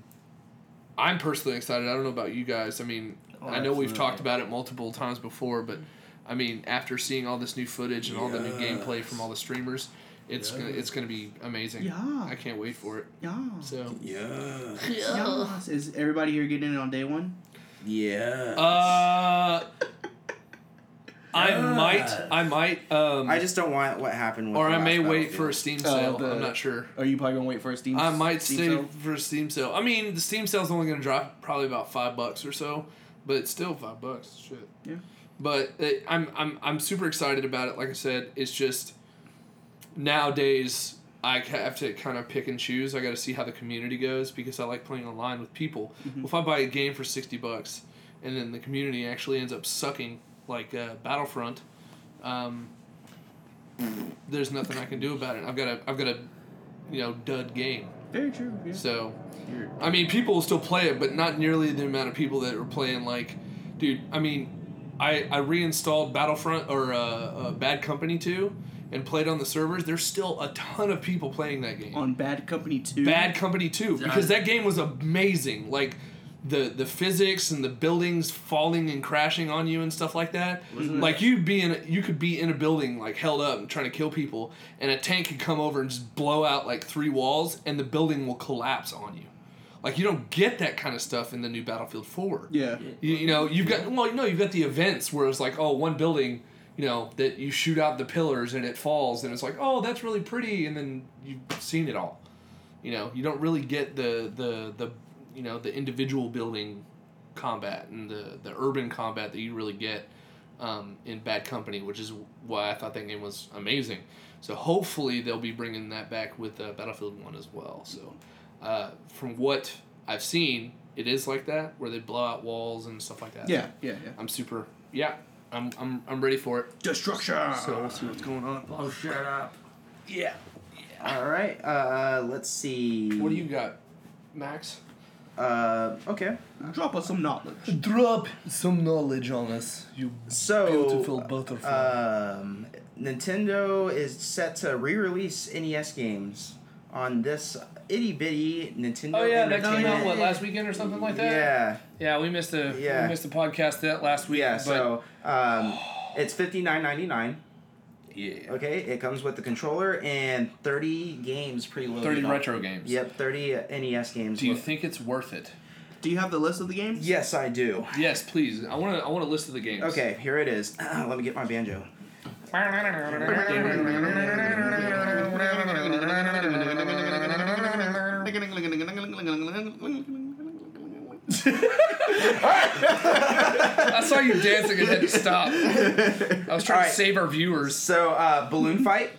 [SPEAKER 3] I'm personally excited. I don't know about you guys. I mean,
[SPEAKER 5] Oh,
[SPEAKER 3] I know we've talked about it multiple times before, but I mean, after seeing all this new footage and all the new gameplay from all the streamers, It's gonna it's gonna be amazing.
[SPEAKER 2] Yeah.
[SPEAKER 3] I can't wait for it.
[SPEAKER 2] Yeah.
[SPEAKER 3] So
[SPEAKER 1] Yeah.
[SPEAKER 2] Yes. Is everybody here getting it on day one?
[SPEAKER 1] Yeah.
[SPEAKER 3] uh I
[SPEAKER 1] Yeah.
[SPEAKER 3] might I might um
[SPEAKER 1] I just don't want what happened with
[SPEAKER 3] or
[SPEAKER 1] the
[SPEAKER 3] I may wait for a Steam
[SPEAKER 2] Uh,
[SPEAKER 3] sale.
[SPEAKER 2] the-
[SPEAKER 3] I'm not sure.
[SPEAKER 2] Are you probably gonna wait for a Steam? Sale?
[SPEAKER 3] I might
[SPEAKER 2] Steam
[SPEAKER 3] stay
[SPEAKER 2] sale?
[SPEAKER 3] for a Steam sale. I mean, the Steam sale's only going to drop probably about five bucks or so, but it's still five bucks. Shit.
[SPEAKER 2] Yeah.
[SPEAKER 3] But it, I'm I'm I'm super excited about it. Like I said, it's just nowadays I have to kind of pick and choose. I got to see how the community goes because I like playing online with people.
[SPEAKER 2] Mm-hmm.
[SPEAKER 3] If I buy a game for sixty bucks and then the community actually ends up sucking like uh, Battlefront, um, there's nothing I can do about it. I've got a I've got a you know dud game.
[SPEAKER 2] Very true. Yeah.
[SPEAKER 3] So, I mean, people will still play it, but not nearly the amount of people that are playing. Like, dude, I mean, I I reinstalled Battlefront or uh, uh, Bad Company two and played on the servers. There's still a ton of people playing that game.
[SPEAKER 2] on Bad Company two.
[SPEAKER 3] Bad Company two because that game was amazing. Like. The, the physics and the buildings falling and crashing on you and stuff like that.
[SPEAKER 5] Wasn't it-
[SPEAKER 3] Like you'd be in a, you could be in a building like held up and trying to kill people, and a tank could come over and just blow out like three walls, and the building will collapse on you. Like you don't get that kind of stuff in the new Battlefield Four.
[SPEAKER 2] Yeah.
[SPEAKER 3] You, you know you've got well no you've got the events where it's like oh one building you know that you shoot out the pillars and it falls and it's like oh that's really pretty and then you've seen it all. You know you don't really get the the the you know the individual building combat and the the urban combat that you really get um, in Bad Company, which is why I thought that game was amazing. So hopefully they'll be bringing that back with uh, Battlefield One as well. So uh, from what I've seen, it is like that where they blow out walls and stuff like that.
[SPEAKER 2] Yeah. Yeah. Yeah.
[SPEAKER 3] I'm super. Yeah, I'm I'm I'm ready for it.
[SPEAKER 2] Destruction.
[SPEAKER 3] So we'll see what's going on.
[SPEAKER 5] Oh, shut up.
[SPEAKER 3] Yeah.
[SPEAKER 1] All right. Uh, let's see.
[SPEAKER 3] What do you got, Max?
[SPEAKER 1] Uh, okay.
[SPEAKER 2] drop us some knowledge.
[SPEAKER 3] Drop some knowledge on us, you
[SPEAKER 1] So,
[SPEAKER 3] butterfly.
[SPEAKER 1] um, Nintendo is set to re-release NES games on this itty bitty Nintendo.
[SPEAKER 3] oh yeah, that came out what last weekend or something like that.
[SPEAKER 1] Yeah,
[SPEAKER 3] Yeah, we missed the
[SPEAKER 1] Yeah.
[SPEAKER 3] we missed the podcast that last week.
[SPEAKER 1] yeah.
[SPEAKER 3] but
[SPEAKER 1] So, um, it's fifty nine ninety nine.
[SPEAKER 3] yeah,
[SPEAKER 1] Okay, it comes with the controller and thirty games preloaded.
[SPEAKER 3] thirty
[SPEAKER 1] on-
[SPEAKER 3] retro games.
[SPEAKER 1] Yep, thirty NES games.
[SPEAKER 3] Do you
[SPEAKER 1] with-
[SPEAKER 3] think it's worth it?
[SPEAKER 2] Do you have the list of the games?
[SPEAKER 1] Yes, I do.
[SPEAKER 3] Yes, please. I want to. I want a list of the games.
[SPEAKER 1] Okay, here it is. Let me get my banjo.
[SPEAKER 3] I saw you dancing and had to stop. I was trying
[SPEAKER 1] Alright.
[SPEAKER 3] to save our viewers.
[SPEAKER 1] So, uh, balloon fight,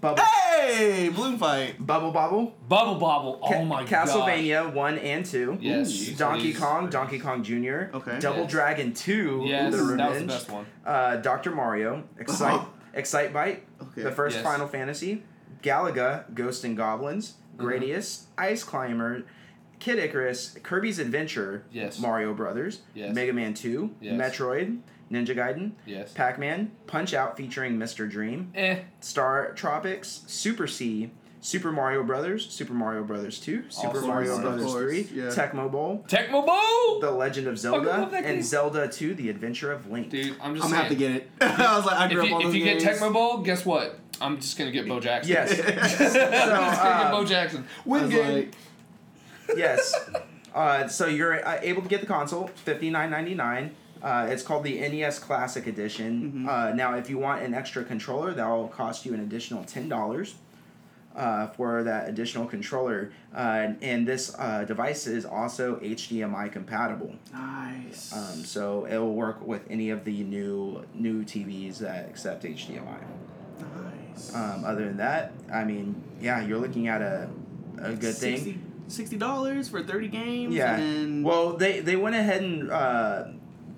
[SPEAKER 1] bubble,
[SPEAKER 2] Hey, balloon fight.
[SPEAKER 1] bubble bobble,
[SPEAKER 3] Bubble Bobble. Oh
[SPEAKER 1] Ca-
[SPEAKER 3] my god.
[SPEAKER 1] Castlevania one and two.
[SPEAKER 3] Yes.
[SPEAKER 1] Donkey
[SPEAKER 3] please.
[SPEAKER 1] Kong, Donkey Kong Jr.
[SPEAKER 2] Okay.
[SPEAKER 1] Double
[SPEAKER 3] Yes.
[SPEAKER 1] Dragon 2,
[SPEAKER 3] Yes,
[SPEAKER 1] The
[SPEAKER 3] that was the
[SPEAKER 1] Revenge.
[SPEAKER 3] best one.
[SPEAKER 1] Uh, Dr. Mario, Excite, Excitebike,
[SPEAKER 2] Okay.
[SPEAKER 1] the first
[SPEAKER 3] Yes.
[SPEAKER 1] Final Fantasy, Galaga, Ghost and Goblins,
[SPEAKER 3] Uh-huh.
[SPEAKER 1] Gradius, Ice Climber, Kid Icarus, Kirby's Adventure,
[SPEAKER 3] Yes.
[SPEAKER 1] Mario Brothers,
[SPEAKER 3] Yes.
[SPEAKER 1] Mega Man 2,
[SPEAKER 3] Yes.
[SPEAKER 1] Metroid, Ninja Gaiden,
[SPEAKER 3] Yes.
[SPEAKER 1] Pac Man, Punch Out featuring Mr. Dream,
[SPEAKER 3] Eh.
[SPEAKER 1] Star Tropics, Super C, Super Mario Brothers, Super Mario Brothers 2, Super
[SPEAKER 3] Also
[SPEAKER 1] Mario Brothers 3,
[SPEAKER 2] yeah.
[SPEAKER 1] Tecmo Bowl,
[SPEAKER 3] Tecmo Bowl.
[SPEAKER 1] The Legend of Zelda,
[SPEAKER 3] love game.
[SPEAKER 1] and Zelda 2: The Adventure of Link.
[SPEAKER 3] Dude, I'm just
[SPEAKER 2] I'm gonna have to get it. I was like, I
[SPEAKER 3] if
[SPEAKER 2] grew up
[SPEAKER 3] you,
[SPEAKER 2] on
[SPEAKER 3] if
[SPEAKER 2] those
[SPEAKER 3] you
[SPEAKER 2] games.
[SPEAKER 3] get Tecmo Bowl, guess what? I'm just gonna get Bo Jackson.
[SPEAKER 1] Yes.
[SPEAKER 3] I'm just gonna get Bo Jackson.
[SPEAKER 2] I
[SPEAKER 3] Win game.
[SPEAKER 2] like,
[SPEAKER 1] yes. Uh, so you're uh, able to get the console, fifty nine ninety nine. Uh, it's called the NES Classic Edition. Uh, now, if you want an extra controller, that will cost you an additional ten dollars uh, for that additional controller. Uh, and this uh, device is also HDMI compatible.
[SPEAKER 2] nice.
[SPEAKER 1] Um, so it will work with any of the new new TVs that accept HDMI.
[SPEAKER 2] nice.
[SPEAKER 1] Um, other than that, I mean, yeah, you're looking at a a good thing.
[SPEAKER 2] Sixty dollars for thirty games.
[SPEAKER 1] Yeah.
[SPEAKER 2] And
[SPEAKER 1] Well, they they went ahead and uh,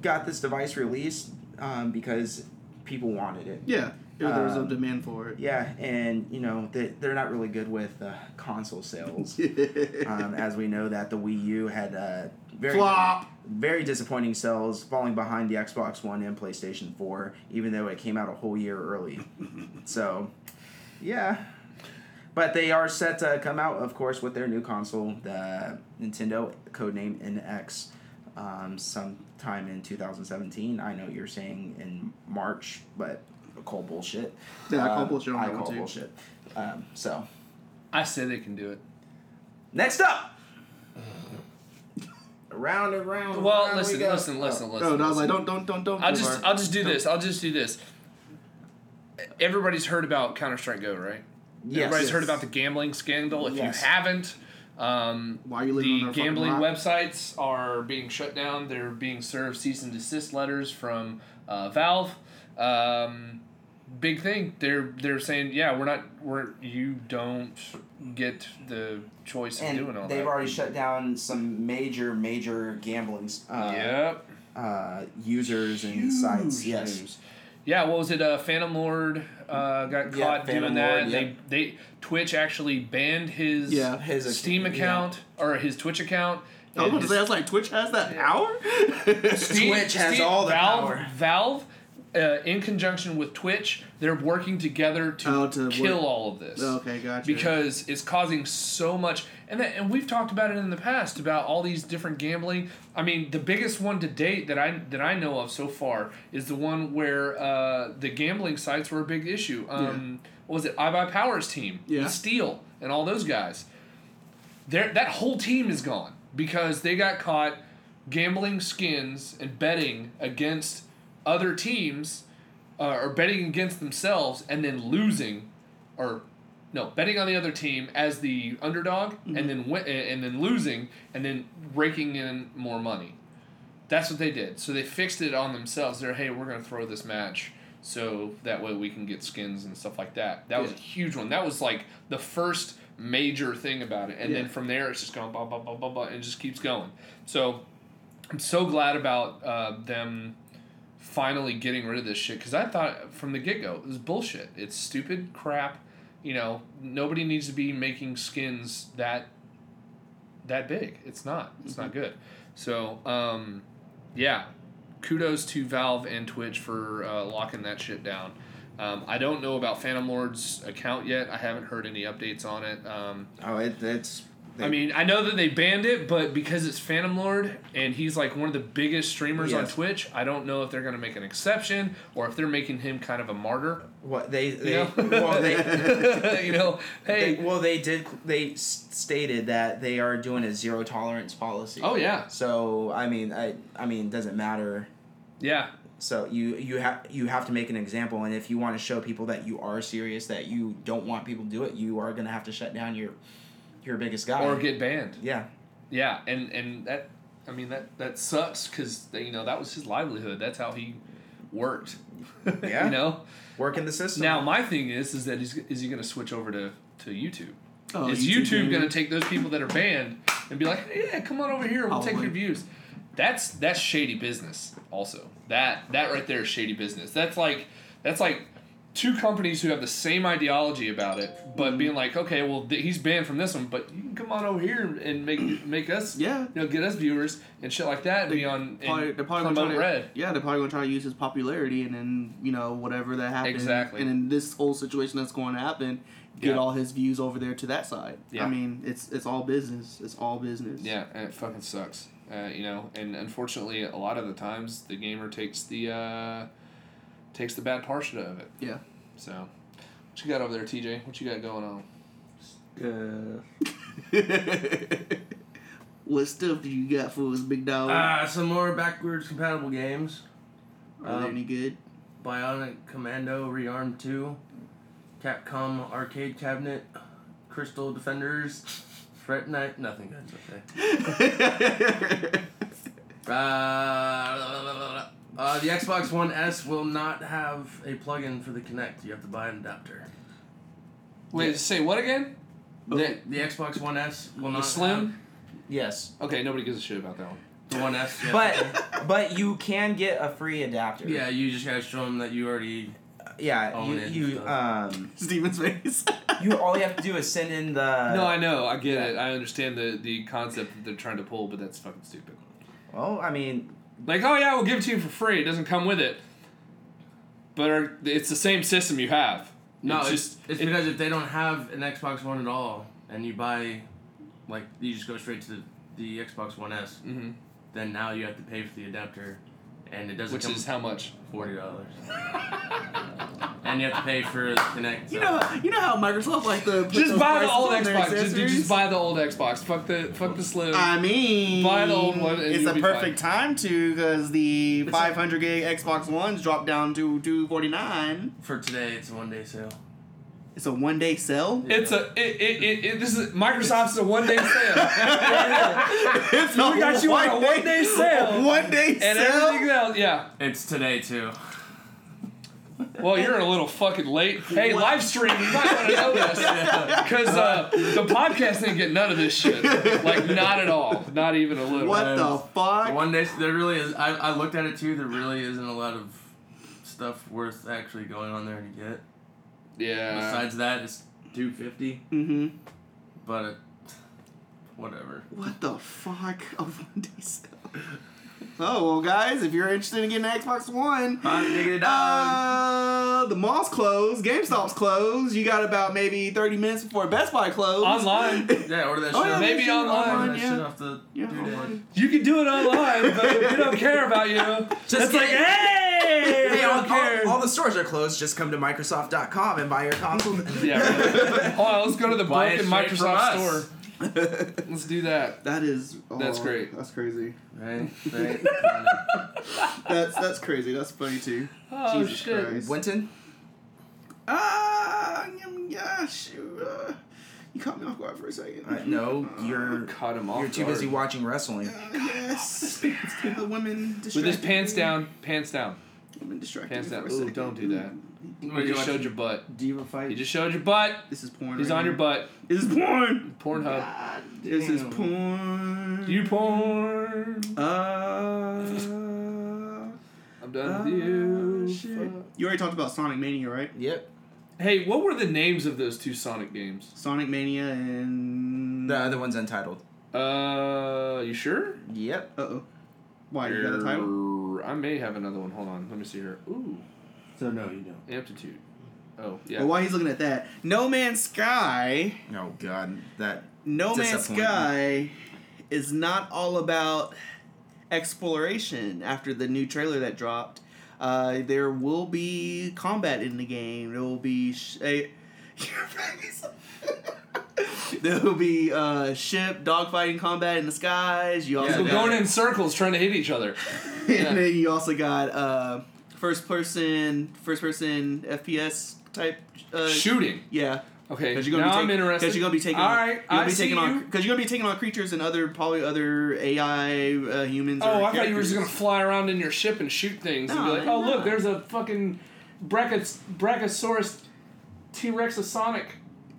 [SPEAKER 1] got this device released um, because people wanted it.
[SPEAKER 2] yeah, there there was a
[SPEAKER 1] um,
[SPEAKER 2] demand for it.
[SPEAKER 1] Yeah, and you know they they're not really good with uh, console sales. um, as we know that the Wii U had uh, very
[SPEAKER 2] Flop.
[SPEAKER 1] very disappointing sales, falling behind the Xbox One and PlayStation Four, even though it came out a whole year early. so, yeah. But they are set to come out, of course, with their new console, the Nintendo codename NX, um, sometime in 2017. I know you're saying in March, but call bullshit.
[SPEAKER 2] Yeah, I call
[SPEAKER 1] Um,
[SPEAKER 2] bullshit on
[SPEAKER 1] I call
[SPEAKER 2] too.
[SPEAKER 1] bullshit. Um, so
[SPEAKER 3] I say they can do it.
[SPEAKER 1] next up,
[SPEAKER 5] Around and round.
[SPEAKER 3] Well,
[SPEAKER 5] round
[SPEAKER 3] listen,
[SPEAKER 5] we go.
[SPEAKER 3] listen, listen, listen.
[SPEAKER 2] No, no,
[SPEAKER 3] listen.
[SPEAKER 2] like, don't, don't, don't, don't.
[SPEAKER 3] I'll just
[SPEAKER 2] far.
[SPEAKER 3] I'll just do
[SPEAKER 2] Don't-
[SPEAKER 3] this. I'll just do this. Everybody's heard about Counter Strike Go, right?
[SPEAKER 1] Yes,
[SPEAKER 3] Everybody's heard about the gambling scandal. If
[SPEAKER 1] Yes.
[SPEAKER 3] you haven't, um,
[SPEAKER 2] Why are you
[SPEAKER 3] the
[SPEAKER 2] under a fucking
[SPEAKER 3] gambling websites are being shut down. They're being served cease and desist letters from uh, Valve. Um, big thing. They're they're saying, yeah, we're not we're you don't get the choice of doing all that.
[SPEAKER 1] they've
[SPEAKER 3] that.
[SPEAKER 1] already shut down some major, major gambling uh,
[SPEAKER 3] yep.
[SPEAKER 1] uh, users and sites.
[SPEAKER 3] Huge
[SPEAKER 1] Yes.
[SPEAKER 3] news. Yeah, what was it? Uh, Phantom Lord uh, got
[SPEAKER 1] Yeah,
[SPEAKER 3] caught
[SPEAKER 1] Phantom
[SPEAKER 3] doing that.
[SPEAKER 1] Lord,
[SPEAKER 3] They they Twitch actually banned his
[SPEAKER 2] Yeah.
[SPEAKER 1] His ac-
[SPEAKER 3] Steam
[SPEAKER 1] yeah.
[SPEAKER 3] account or his Twitch account.
[SPEAKER 2] I was
[SPEAKER 3] And his-
[SPEAKER 2] say, I was like, Twitch has that power.
[SPEAKER 3] Steam-
[SPEAKER 1] Twitch has
[SPEAKER 3] Steam-
[SPEAKER 1] all the
[SPEAKER 3] Valve,
[SPEAKER 1] power.
[SPEAKER 3] Valve, uh, in conjunction with Twitch, they're working together to,
[SPEAKER 2] Oh, to
[SPEAKER 3] kill
[SPEAKER 2] work-
[SPEAKER 3] all of this.
[SPEAKER 2] okay, gotcha.
[SPEAKER 3] Because it's causing so much, and that, and we've talked about it in the past about all these different gambling. I mean, the biggest one to date that I that I know of so far is the one where uh, the gambling sites were a big issue. Um, What was it? iBUYPOWER's team,
[SPEAKER 2] Yeah.
[SPEAKER 3] with Steel, and all those guys. There, that whole team is gone because they got caught gambling skins and betting against other teams, uh, or betting against themselves and then losing, or no, betting on the other team as the underdog and then win- and then losing and then raking in more money. That's what they did. So they fixed it on themselves. They're hey, we're gonna throw this match so that way we can get skins and stuff like that. That was a huge one. That was like the first major thing about it, and then from there it's just going blah blah blah blah blah, and it just keeps going. So I'm so glad about uh, them finally getting rid of this shit because I thought from the get go it was bullshit. It's stupid crap. You know, nobody needs to be making skins that that big. It's not. It's not good. So, um, yeah, kudos to Valve and Twitch for uh, locking that shit down. Um, I don't know about Phantom Lord's account yet. I haven't heard any updates on it. Um,
[SPEAKER 1] Oh, it, it's.
[SPEAKER 3] I mean, I know that they banned it, but because it's Phantom Lord and he's like one of the biggest streamers on Twitch, I don't know if they're gonna make an exception or if they're making him kind of a martyr.
[SPEAKER 1] what they they
[SPEAKER 3] You know,
[SPEAKER 1] well they.
[SPEAKER 3] you know, hey,
[SPEAKER 1] They, well, they did. They stated that they are doing a zero tolerance policy.
[SPEAKER 3] oh yeah,
[SPEAKER 1] So I mean, I I mean, doesn't matter.
[SPEAKER 3] yeah,
[SPEAKER 1] So you you have you have to make an example, and if you want to show people that you are serious, that you don't want people to do it, you are gonna have to shut down your your biggest guy.
[SPEAKER 3] or get banned.
[SPEAKER 1] yeah.
[SPEAKER 3] Yeah, and and that, I mean that that sucks because you know that was his livelihood. That's how he worked.
[SPEAKER 1] Yeah.
[SPEAKER 3] you know.
[SPEAKER 1] Work in the system.
[SPEAKER 3] Now my thing is, is that he's, is he going to switch over to to YouTube?
[SPEAKER 2] Oh,
[SPEAKER 3] is YouTube,
[SPEAKER 2] gaming.
[SPEAKER 3] going to take those people that are banned and be like, yeah, come on over here, we'll take
[SPEAKER 2] Probably.
[SPEAKER 3] your views? That's that's shady business. Also, that that right there is shady business. That's like that's like two companies who have the same ideology about it, but
[SPEAKER 2] Mm-hmm.
[SPEAKER 3] being like, okay, well th- he's banned from this one, but you can come on over here and make make us,
[SPEAKER 2] Yeah.
[SPEAKER 3] you know, get us viewers and shit like that, and be on
[SPEAKER 2] Probably,
[SPEAKER 3] and
[SPEAKER 2] they're probably gonna to,
[SPEAKER 3] red.
[SPEAKER 2] Yeah, they're probably gonna try to use his popularity, and then you know whatever that happens.
[SPEAKER 3] Exactly.
[SPEAKER 2] And in this whole situation that's going to happen, get
[SPEAKER 3] Yeah.
[SPEAKER 2] all his views over there to that side.
[SPEAKER 3] Yeah.
[SPEAKER 2] I mean, it's it's all business. It's all business.
[SPEAKER 3] Yeah, and it fucking sucks. Uh, you know, and unfortunately, a lot of the times the gamer takes the uh, takes the bad portion of it.
[SPEAKER 2] Yeah.
[SPEAKER 3] So, what you got over there, TJ? What you got going on?
[SPEAKER 5] Uh,
[SPEAKER 2] what stuff do you got for us, big dog?
[SPEAKER 5] uh, some more backwards compatible games.
[SPEAKER 2] Are they
[SPEAKER 5] um,
[SPEAKER 2] any good?
[SPEAKER 5] Bionic Commando Rearmed 2, Capcom Arcade Cabinet, Crystal Defenders, Threat Knight. nothing good, okay. Uh, uh, the Xbox One S will not have a plug-in for the Kinect. You have to buy an adapter.
[SPEAKER 3] Wait, say what again? The,
[SPEAKER 5] The Xbox One S will
[SPEAKER 3] the
[SPEAKER 5] not
[SPEAKER 3] Slim?
[SPEAKER 1] Yes.
[SPEAKER 3] Okay, nobody gives a shit about that one.
[SPEAKER 5] the One S. you have to-
[SPEAKER 1] But but you can get a free adapter.
[SPEAKER 5] yeah, you just gotta show them that you already.
[SPEAKER 1] Yeah.
[SPEAKER 5] Own
[SPEAKER 1] You
[SPEAKER 5] it and
[SPEAKER 1] you
[SPEAKER 5] stuff.
[SPEAKER 1] um
[SPEAKER 2] Steven's face.
[SPEAKER 1] you all you have to do is send in the.
[SPEAKER 3] no, I know, I get it. I understand the the concept that they're trying to pull, but that's fucking stupid.
[SPEAKER 1] Well, I mean,
[SPEAKER 3] Like, oh yeah, we'll give it to you for free. It doesn't come with it, but are, it's the same system you have.
[SPEAKER 5] No,
[SPEAKER 3] it's
[SPEAKER 5] it's,
[SPEAKER 3] just
[SPEAKER 5] it's
[SPEAKER 3] it-
[SPEAKER 5] because if they don't have an Xbox One at all, and you buy, like, you just go straight to the, the Xbox One S,
[SPEAKER 3] Mhm.
[SPEAKER 5] then now you have to pay for the adapter, and it doesn't
[SPEAKER 3] which
[SPEAKER 5] come
[SPEAKER 3] is how much?
[SPEAKER 5] forty dollars. and you have to pay for the Kinect.
[SPEAKER 2] You
[SPEAKER 5] so-
[SPEAKER 2] know, you know how Microsoft like to put
[SPEAKER 3] Just buy the old Xbox. Just,
[SPEAKER 2] accessories?
[SPEAKER 3] just buy the old Xbox. Fuck the fuck the slim.
[SPEAKER 2] I mean,
[SPEAKER 3] Buy the old one
[SPEAKER 2] it's a
[SPEAKER 3] be
[SPEAKER 2] perfect time to because the 500 gig Xbox Ones dropped down to 249.
[SPEAKER 5] For today, it's a one day sale.
[SPEAKER 2] It's a one day sale.
[SPEAKER 3] It's a it, it, it, it this is Microsoft's a one day sale.
[SPEAKER 2] it's
[SPEAKER 3] we got you on a one day sale.
[SPEAKER 2] One day
[SPEAKER 3] and
[SPEAKER 2] sale.
[SPEAKER 3] everything else, yeah.
[SPEAKER 5] It's today too.
[SPEAKER 3] Well, you're a little fucking late. Hey, live stream, you might want to know this because uh, the podcast didn't get none of this shit. Like, not at all. Not even a little.
[SPEAKER 2] What the
[SPEAKER 5] The
[SPEAKER 2] fuck?
[SPEAKER 5] one day there really is. I, I looked at it too. There really isn't a lot of stuff worth actually going on there to get.
[SPEAKER 3] Yeah.
[SPEAKER 5] Besides that, it's two fifty.
[SPEAKER 2] Mm-hmm.
[SPEAKER 5] But it, whatever.
[SPEAKER 2] What the fuck? A one day sale. Oh well, guys, if you're interested in getting an Xbox One,
[SPEAKER 5] Hot diggity dog.
[SPEAKER 2] uh, the mall's closed, GameStop's closed. You got about maybe 30 minutes before Best Buy closed.
[SPEAKER 3] Online.
[SPEAKER 5] yeah, order that
[SPEAKER 2] Oh,
[SPEAKER 5] shit.
[SPEAKER 2] yeah,
[SPEAKER 3] Maybe
[SPEAKER 2] shit,
[SPEAKER 3] online,
[SPEAKER 5] order that
[SPEAKER 2] yeah.
[SPEAKER 5] shit off the
[SPEAKER 2] Yeah,
[SPEAKER 5] due date.
[SPEAKER 2] online.
[SPEAKER 3] You can do it online, but we don't care about you.
[SPEAKER 1] Just
[SPEAKER 3] it's like,
[SPEAKER 1] kidding.
[SPEAKER 3] hey,
[SPEAKER 1] Hey, all, all, all the stores are closed. Just come to Microsoft.com and buy your console.
[SPEAKER 3] yeah, really. Hold on, let's go to the
[SPEAKER 5] Buy it
[SPEAKER 3] broken Microsoft store. Let's do that.
[SPEAKER 2] That is. oh,
[SPEAKER 3] That's great.
[SPEAKER 2] That's crazy.
[SPEAKER 5] Right, right.
[SPEAKER 2] That's that's crazy. That's funny too.
[SPEAKER 3] Oh
[SPEAKER 2] Jesus
[SPEAKER 3] shit.
[SPEAKER 2] Christ.
[SPEAKER 1] Winton?
[SPEAKER 2] Ah, um, yeah, shoot. Uh, you caught me off guard for a second.
[SPEAKER 1] Uh, no, you're
[SPEAKER 3] Caught him off.
[SPEAKER 1] you're too
[SPEAKER 3] guard.
[SPEAKER 1] busy watching wrestling.
[SPEAKER 2] Uh, yes. Let's keep the women
[SPEAKER 3] With his
[SPEAKER 2] distracted.
[SPEAKER 3] pants down, pants down,
[SPEAKER 2] Women distracted.
[SPEAKER 3] pants down. Ooh, don't do that.
[SPEAKER 5] What
[SPEAKER 3] You just showed your butt.
[SPEAKER 2] Diva fight.
[SPEAKER 3] You just showed your butt.
[SPEAKER 2] This is porn.
[SPEAKER 3] He's
[SPEAKER 2] right
[SPEAKER 3] on your butt.
[SPEAKER 2] This is porn.
[SPEAKER 3] Pornhub.
[SPEAKER 5] God
[SPEAKER 2] This is
[SPEAKER 5] damn.
[SPEAKER 2] porn.
[SPEAKER 3] You porn.
[SPEAKER 2] Uh.
[SPEAKER 3] I'm done
[SPEAKER 2] uh,
[SPEAKER 3] with you.
[SPEAKER 2] shit. You already talked about Sonic Mania, right?
[SPEAKER 1] Yep.
[SPEAKER 3] Hey, what were the names of those two Sonic games?
[SPEAKER 2] Sonic Mania and.
[SPEAKER 1] The other one's untitled.
[SPEAKER 3] Uh, you sure?
[SPEAKER 1] Yep.
[SPEAKER 2] Uh oh. Why you got a title?
[SPEAKER 3] Er, I may have another one. Hold on. Let me see here. Ooh,
[SPEAKER 5] So no, you don't.
[SPEAKER 3] amplitude. Oh yeah.
[SPEAKER 2] Well, while he's looking at that, No Man's Sky.
[SPEAKER 1] Oh God, that.
[SPEAKER 2] No Man's Sky is not all about exploration after the new trailer that dropped. Uh, there will be combat in the game. There will be sh- a. there will be uh, ship dogfighting combat in the skies. You also
[SPEAKER 3] People
[SPEAKER 2] got,
[SPEAKER 3] going in circles trying to hit each other.
[SPEAKER 2] and then you also got uh, first person first person FPS type. Uh,
[SPEAKER 3] Shooting.
[SPEAKER 2] Yeah,
[SPEAKER 3] Okay.
[SPEAKER 2] because you're gonna
[SPEAKER 3] now
[SPEAKER 2] be
[SPEAKER 3] I'm interested.
[SPEAKER 2] Because you're gonna be taking.
[SPEAKER 3] All
[SPEAKER 2] on. You're gonna
[SPEAKER 3] I
[SPEAKER 2] be
[SPEAKER 3] see
[SPEAKER 2] taking on
[SPEAKER 3] you.
[SPEAKER 2] because you're gonna be taking on creatures and other probably other AI uh, humans.
[SPEAKER 3] Oh, I thought you were just gonna fly around in your ship and shoot things and be like, oh
[SPEAKER 2] no.
[SPEAKER 3] look, there's a fucking Brachiosaurus T Rex Sonic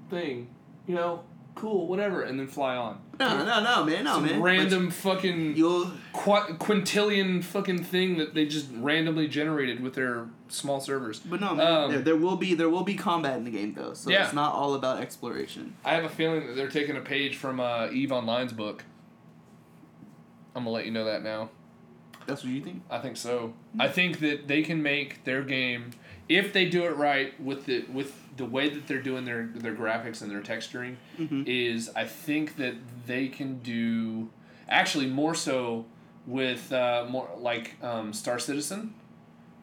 [SPEAKER 3] thing. You know, cool, whatever, and then fly on.
[SPEAKER 2] No, no, no, man, no,
[SPEAKER 3] Some
[SPEAKER 2] man.
[SPEAKER 3] random
[SPEAKER 2] But
[SPEAKER 3] fucking qu- quintillion fucking thing that they just randomly generated with their small servers.
[SPEAKER 2] but no, man.
[SPEAKER 3] Um,
[SPEAKER 2] there, there will be there will be combat in the game though, so
[SPEAKER 3] Yeah.
[SPEAKER 2] it's not all about exploration.
[SPEAKER 3] I have a feeling that they're taking a page from uh, Eve Online's book. I'm gonna let you know that now.
[SPEAKER 2] That's what you think?
[SPEAKER 3] I think so. I think that they can make their game if they do it right with the with the way that they're doing their their graphics and their texturing
[SPEAKER 2] Mhm.
[SPEAKER 3] is I think that they can do actually more so with uh, more like um, Star Citizen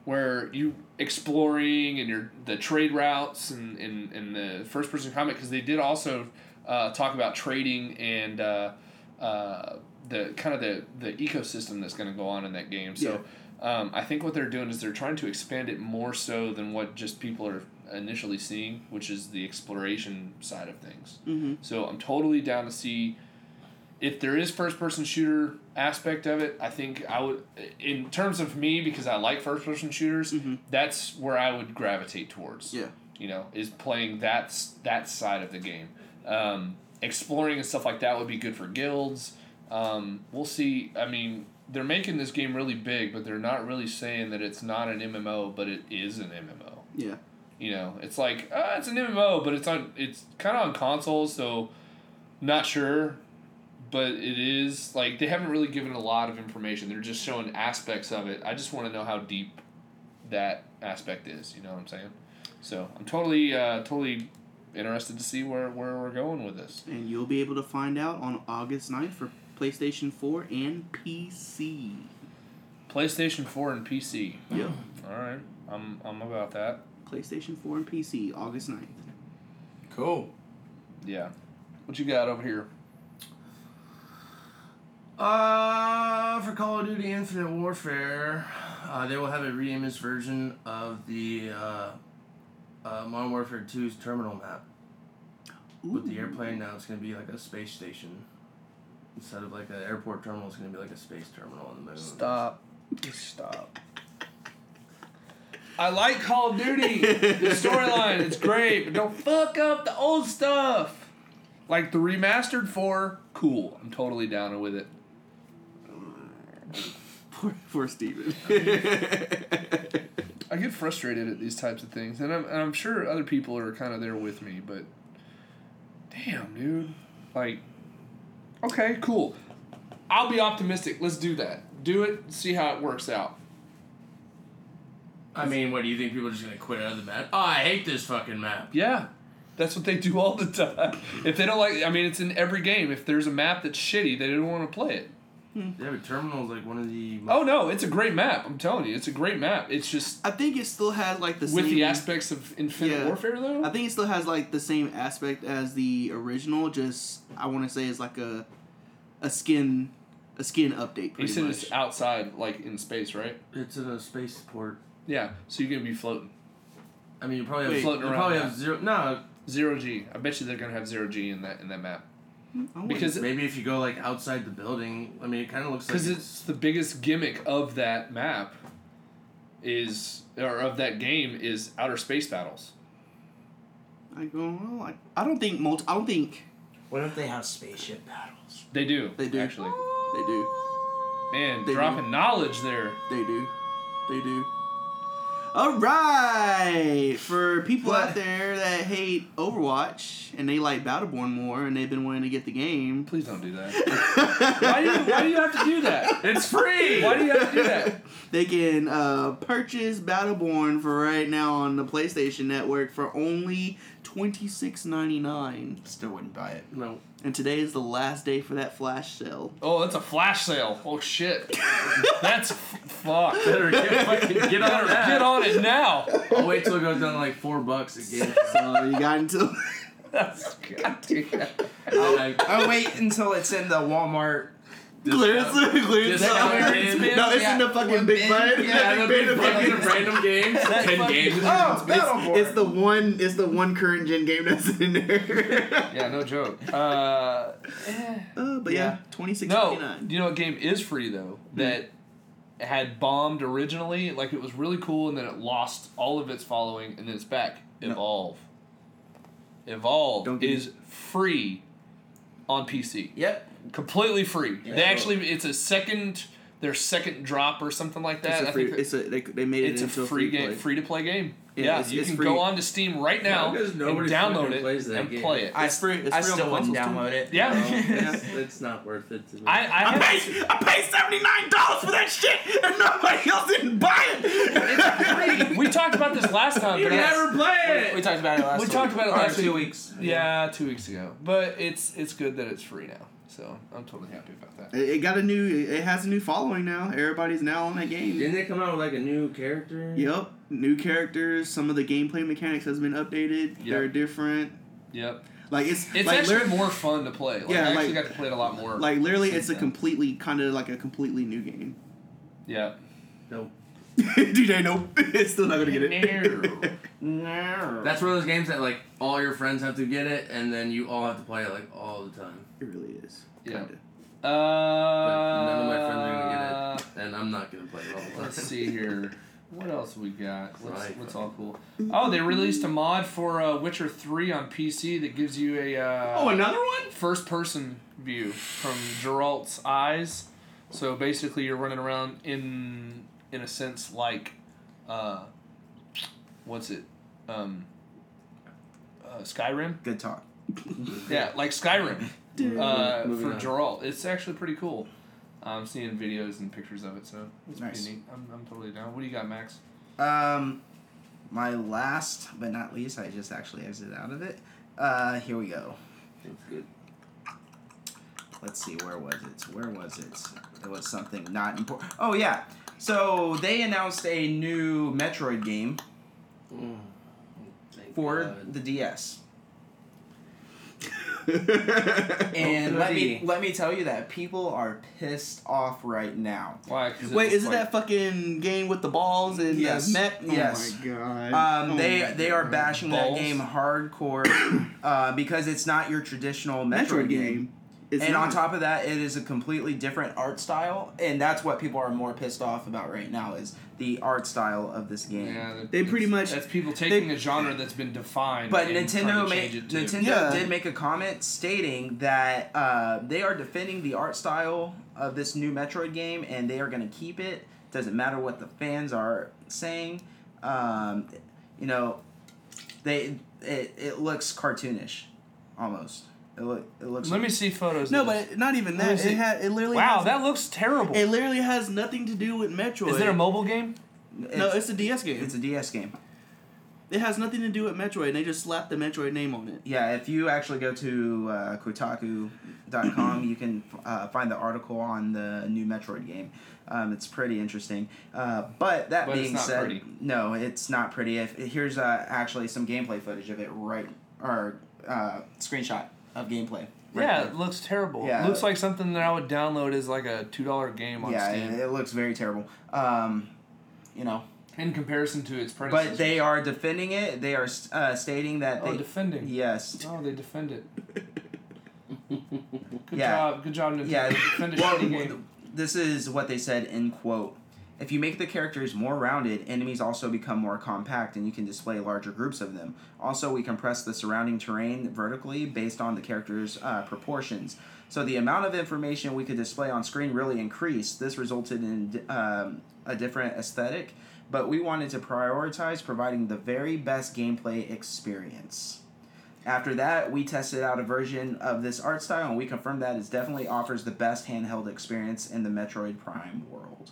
[SPEAKER 3] where you exploring and your the trade routes and, and, and the first person combat because they did also uh, talk about trading and uh, uh, the kind of the, the ecosystem that's going to go on in that game. So um, I think what they're doing is they're trying to expand it more so than what just people are initially seeing, which is the exploration side of things.
[SPEAKER 2] Mm-hmm.
[SPEAKER 3] So I'm totally down to see if there is first person shooter aspect of it. I think I would, in terms of me, because I like first person shooters,
[SPEAKER 2] Mhm.
[SPEAKER 3] that's where I would gravitate towards.
[SPEAKER 2] Yeah.
[SPEAKER 3] You know, is playing that that side of the game. Um, exploring and stuff like that would be good for guilds. Um, we'll see. I mean, they're making this game really big, but they're not really saying that it's not an MMO, but it is an MMO.
[SPEAKER 2] Yeah.
[SPEAKER 3] You know, it's like uh, it's an MMO, but it's on it's kind of on consoles, so not sure. But it is like they haven't really given a lot of information. They're just showing aspects of it. I just want to know how deep that aspect is. You know what I'm saying? So I'm totally uh, totally interested to see where, where we're going with this.
[SPEAKER 2] And you'll be able to find out on August 9th for PlayStation 4 and PC.
[SPEAKER 3] PlayStation Four and PC.
[SPEAKER 2] Yep.
[SPEAKER 3] All right, I'm I'm about that.
[SPEAKER 2] PlayStation 4 and PC, August 9th.
[SPEAKER 1] Cool.
[SPEAKER 3] Yeah. What you got over here?
[SPEAKER 5] Uh, for Call of Duty Infinite Warfare, uh, they will have a reimaged version of the uh, uh, Modern Warfare 2's terminal map. With the airplane now, it's going to be like a space station. Instead of like an airport terminal, it's going to be like a space terminal on the moon.
[SPEAKER 3] Stop. Just stop. I like Call of Duty. the storyline, it's great, but don't fuck up the old stuff. Like the remastered four, cool. I'm totally down with it.
[SPEAKER 2] Poor, poor Steven.
[SPEAKER 3] I get frustrated at these types of things, and I'm, and I'm sure other people are kind of there with me, but damn, dude. Like, okay, cool. I'll be optimistic. Let's do that. Do it, see how it works out.
[SPEAKER 5] I mean, what do you think people are just going to quit out of the map? Oh, I hate this fucking map.
[SPEAKER 3] Yeah. That's what they do all the time. If they don't like, I mean, it's in every game. If there's a map that's shitty, they don't want to play it. Hmm.
[SPEAKER 5] Yeah, but terminal is like one of the.
[SPEAKER 3] Oh no, it's a great map. I'm telling you, it's a great map. It's just
[SPEAKER 2] I think it still has like the
[SPEAKER 3] with
[SPEAKER 2] same
[SPEAKER 3] the aspects of Infinite
[SPEAKER 2] Yeah.
[SPEAKER 3] Warfare though.
[SPEAKER 2] I think it still has like the same aspect as the original. Just I want to say it's like a a skin a skin update.
[SPEAKER 3] you
[SPEAKER 2] Pretty
[SPEAKER 3] said
[SPEAKER 2] much.
[SPEAKER 3] it's outside, like in space, right?
[SPEAKER 5] It's in a spaceport.
[SPEAKER 3] Yeah. So you're gonna be floating
[SPEAKER 5] I mean, you probably have.
[SPEAKER 2] Wait,
[SPEAKER 5] you
[SPEAKER 3] floating around
[SPEAKER 5] probably
[SPEAKER 3] that.
[SPEAKER 5] have zero. No,
[SPEAKER 3] zero G. I bet you they're gonna have zero G in that in that map
[SPEAKER 2] wait.
[SPEAKER 3] because
[SPEAKER 5] maybe if you go like outside the building. I mean, it kind of looks like.
[SPEAKER 3] because it's the biggest gimmick of that map is or of that game is outer space battles.
[SPEAKER 2] I go. Well, I, I don't think multi. I don't think
[SPEAKER 1] What if they have spaceship battles?
[SPEAKER 3] They do.
[SPEAKER 2] They do.
[SPEAKER 3] actually.
[SPEAKER 2] they do.
[SPEAKER 3] Man,
[SPEAKER 2] They do.
[SPEAKER 3] dropping knowledge there.
[SPEAKER 2] They do. They do. All right, for people out there that hate Overwatch and they like Battleborn more and they've been wanting to get the game,
[SPEAKER 3] Please don't do that. why do you Why do you have to do that?
[SPEAKER 5] It's free.
[SPEAKER 3] Why do you have to do that?
[SPEAKER 2] they can uh, purchase Battleborn for right now on the PlayStation Network for only twenty six ninety nine.
[SPEAKER 1] Still wouldn't buy it.
[SPEAKER 5] No.
[SPEAKER 2] And today is the last day for that flash sale.
[SPEAKER 3] Oh, that's a flash sale. Oh shit. That's f- fuck.
[SPEAKER 5] Better get, fucking get on
[SPEAKER 3] Better get on it now.
[SPEAKER 5] I'll wait till it goes down to like four bucks again.
[SPEAKER 2] So you got until
[SPEAKER 3] That's goddamn.
[SPEAKER 5] I'll,
[SPEAKER 1] I'll wait until it's in the Walmart.
[SPEAKER 2] Clearance, clearance.
[SPEAKER 5] Discount
[SPEAKER 2] No,
[SPEAKER 5] bin.
[SPEAKER 2] it's
[SPEAKER 1] Yeah.
[SPEAKER 2] in the fucking
[SPEAKER 1] One
[SPEAKER 2] big
[SPEAKER 1] bin.
[SPEAKER 2] button.
[SPEAKER 1] Yeah,
[SPEAKER 5] the
[SPEAKER 2] Big
[SPEAKER 5] big
[SPEAKER 2] fucking-
[SPEAKER 5] fucking random games. Ten games.
[SPEAKER 1] Oh,
[SPEAKER 2] It's,
[SPEAKER 1] Battleborn.
[SPEAKER 2] it's the one. It's the one current gen game that's in there.
[SPEAKER 3] Yeah, no joke. Uh,
[SPEAKER 2] Uh, but yeah,
[SPEAKER 3] Yeah.
[SPEAKER 2] twenty six
[SPEAKER 3] no,
[SPEAKER 2] ninety nine.
[SPEAKER 3] do you know what game is free though? That had bombed originally. Like it was really cool, and then it lost all of its following, and then it's back.
[SPEAKER 1] No.
[SPEAKER 3] Evolve. Evolve
[SPEAKER 2] Don't get-
[SPEAKER 3] is free on PC.
[SPEAKER 1] Yep.
[SPEAKER 3] Completely free.
[SPEAKER 1] Yeah.
[SPEAKER 3] They actually it's a second their second drop or something like that.
[SPEAKER 2] It's a
[SPEAKER 3] I
[SPEAKER 2] free.
[SPEAKER 3] think that-
[SPEAKER 2] It's a. They, they made it
[SPEAKER 3] it's a free, game, free to play game.
[SPEAKER 2] Yeah,
[SPEAKER 3] Yeah,
[SPEAKER 2] it's-
[SPEAKER 3] you
[SPEAKER 2] it's
[SPEAKER 3] can
[SPEAKER 2] free.
[SPEAKER 3] go on to Steam right now
[SPEAKER 5] because
[SPEAKER 3] and download it
[SPEAKER 5] plays that
[SPEAKER 3] and
[SPEAKER 5] game.
[SPEAKER 3] play it.
[SPEAKER 1] I,
[SPEAKER 2] It's free- it's
[SPEAKER 1] I
[SPEAKER 2] free
[SPEAKER 1] still wouldn't
[SPEAKER 2] consoles, too.
[SPEAKER 1] download it.
[SPEAKER 3] Yeah.
[SPEAKER 2] Yeah.
[SPEAKER 5] It's, it's not worth it to me.
[SPEAKER 3] I, I,
[SPEAKER 2] I paid. I paid seventy nine dollars for that shit, and nobody else didn't buy it. It's free.
[SPEAKER 3] We talked about this last time,
[SPEAKER 5] you
[SPEAKER 3] but I-
[SPEAKER 5] never play
[SPEAKER 1] We
[SPEAKER 5] it.
[SPEAKER 1] talked about it last
[SPEAKER 3] We
[SPEAKER 1] week.
[SPEAKER 3] talked about it
[SPEAKER 1] Or
[SPEAKER 3] last
[SPEAKER 1] two
[SPEAKER 3] week.
[SPEAKER 1] weeks.
[SPEAKER 3] yeah, two weeks ago. But it's it's good that it's free now, so I'm totally happy about that.
[SPEAKER 2] It it got a new. It has a new following now. Everybody's now on that game.
[SPEAKER 5] Didn't they come out with like a new character?
[SPEAKER 2] Yep, new characters. Some of the gameplay mechanics has been updated. They're different.
[SPEAKER 3] Yep,
[SPEAKER 2] Like it's,
[SPEAKER 3] it's
[SPEAKER 2] like
[SPEAKER 3] actually
[SPEAKER 2] lit-
[SPEAKER 3] more fun to play. Like,
[SPEAKER 2] Yeah,
[SPEAKER 3] I actually
[SPEAKER 2] like-
[SPEAKER 3] got to play it a lot more.
[SPEAKER 2] like literally, it's a
[SPEAKER 3] Yeah.
[SPEAKER 2] completely kind of like a completely new game.
[SPEAKER 3] yeah,
[SPEAKER 5] Nope.
[SPEAKER 2] DJ, nope, it's still not gonna get it.
[SPEAKER 1] No.
[SPEAKER 5] That's one of those games that like all your friends have to get it, and then you all have to play it like all the time.
[SPEAKER 2] it really is.
[SPEAKER 3] Yeah.
[SPEAKER 2] Kinda.
[SPEAKER 3] uh,
[SPEAKER 5] But none of my friends are gonna get it, and I'm not gonna play it all the time.
[SPEAKER 3] Let's see here. What else we got? What's,
[SPEAKER 5] Right.
[SPEAKER 3] what's all cool? Oh, they released a mod for uh, Witcher 3 on PC that gives you a uh,
[SPEAKER 2] Oh, another one?
[SPEAKER 3] first person view from Geralt's eyes. So basically, you're running around in in a sense like, uh, what's it? Um, uh, Skyrim.
[SPEAKER 1] Good talk.
[SPEAKER 3] Yeah, like Skyrim uh, for
[SPEAKER 5] Moving on.
[SPEAKER 3] Geralt. It's actually pretty cool. I'm seeing videos and pictures of it, so it's
[SPEAKER 1] Nice.
[SPEAKER 3] pretty neat. I'm, I'm totally down. What do you got, Max?
[SPEAKER 1] Um, my last but not least, I just actually exited out of it. Uh, here we go.
[SPEAKER 5] It's good.
[SPEAKER 1] Let's see, where was it? Where was it? It was something not important. Oh yeah. So they announced a new Metroid game.
[SPEAKER 5] Mm.
[SPEAKER 1] for
[SPEAKER 5] God.
[SPEAKER 1] the DS. And let me let me tell you that people are pissed off right now.
[SPEAKER 3] Why?
[SPEAKER 2] Wait, is it
[SPEAKER 3] like-
[SPEAKER 2] that fucking game with the balls and
[SPEAKER 1] Yes.
[SPEAKER 2] the? Oh
[SPEAKER 1] Yes.
[SPEAKER 2] my god.
[SPEAKER 1] Um,
[SPEAKER 2] Oh
[SPEAKER 1] they
[SPEAKER 2] my
[SPEAKER 1] they are bashing that game hardcore uh, because it's not your traditional Metroid,
[SPEAKER 2] Metroid
[SPEAKER 1] game.
[SPEAKER 2] game. It's
[SPEAKER 1] and on top of that, it is a completely different art style, and that's what people are more pissed off about right now is the art style of this game.
[SPEAKER 3] Yeah,
[SPEAKER 2] They pretty much-
[SPEAKER 3] That's people taking a genre that's been defined.
[SPEAKER 1] But Nintendo made
[SPEAKER 3] change it to-
[SPEAKER 1] Nintendo
[SPEAKER 2] Yeah.
[SPEAKER 1] did make a comment stating that uh, they are defending the art style of this new Metroid game, and they are going to keep it. Doesn't matter what the fans are saying. Um, you know, they it, it looks cartoonish, almost. It look it looks.
[SPEAKER 3] Let me see photos.
[SPEAKER 2] No,
[SPEAKER 3] of this.
[SPEAKER 2] but not even
[SPEAKER 3] Let me
[SPEAKER 2] that.
[SPEAKER 3] see.
[SPEAKER 2] It had it literally.
[SPEAKER 3] wow,
[SPEAKER 2] has,
[SPEAKER 3] that looks terrible.
[SPEAKER 2] It literally has nothing to do with Metroid.
[SPEAKER 3] Is there a mobile game?
[SPEAKER 2] No, it's a DS game.
[SPEAKER 1] it's a DS game.
[SPEAKER 2] it has nothing to do with Metroid. They just slapped the Metroid name on it.
[SPEAKER 1] Yeah, if you actually go to uh, Kotaku.com, you can uh, find the article on the new Metroid game. Um, it's pretty interesting. Uh, but that
[SPEAKER 3] But it's
[SPEAKER 1] being
[SPEAKER 3] not
[SPEAKER 1] said,
[SPEAKER 3] pretty.
[SPEAKER 1] no, it's not pretty. If here's uh, actually some gameplay footage of it, right or uh, screenshot of gameplay. right
[SPEAKER 3] yeah,
[SPEAKER 1] there.
[SPEAKER 3] it looks terrible.
[SPEAKER 1] Yeah.
[SPEAKER 3] Looks like something that I would download as like a two dollar game on
[SPEAKER 1] yeah,
[SPEAKER 3] Steam.
[SPEAKER 1] it, it looks very terrible. Um, you know,
[SPEAKER 3] in comparison to its predecessor.
[SPEAKER 1] but they are defending it. They are uh, stating that they
[SPEAKER 3] oh
[SPEAKER 1] they
[SPEAKER 3] defending.
[SPEAKER 1] yes.
[SPEAKER 3] Oh, they defend it. Good
[SPEAKER 1] Yeah.
[SPEAKER 3] job, good job, Nintendo.
[SPEAKER 1] Yeah,
[SPEAKER 3] defend a
[SPEAKER 1] well,
[SPEAKER 3] shitty game.
[SPEAKER 1] this is what they said in quote. If you make the characters more rounded, enemies also become more compact and you can display larger groups of them. Also, we compress the surrounding terrain vertically based on the character's uh, proportions. So the amount of information we could display on screen really increased. This resulted in um, a different aesthetic, but we wanted to prioritize providing the very best gameplay experience. After that, we tested out a version of this art style, and we confirmed that it definitely offers the best handheld experience in the Metroid Prime world.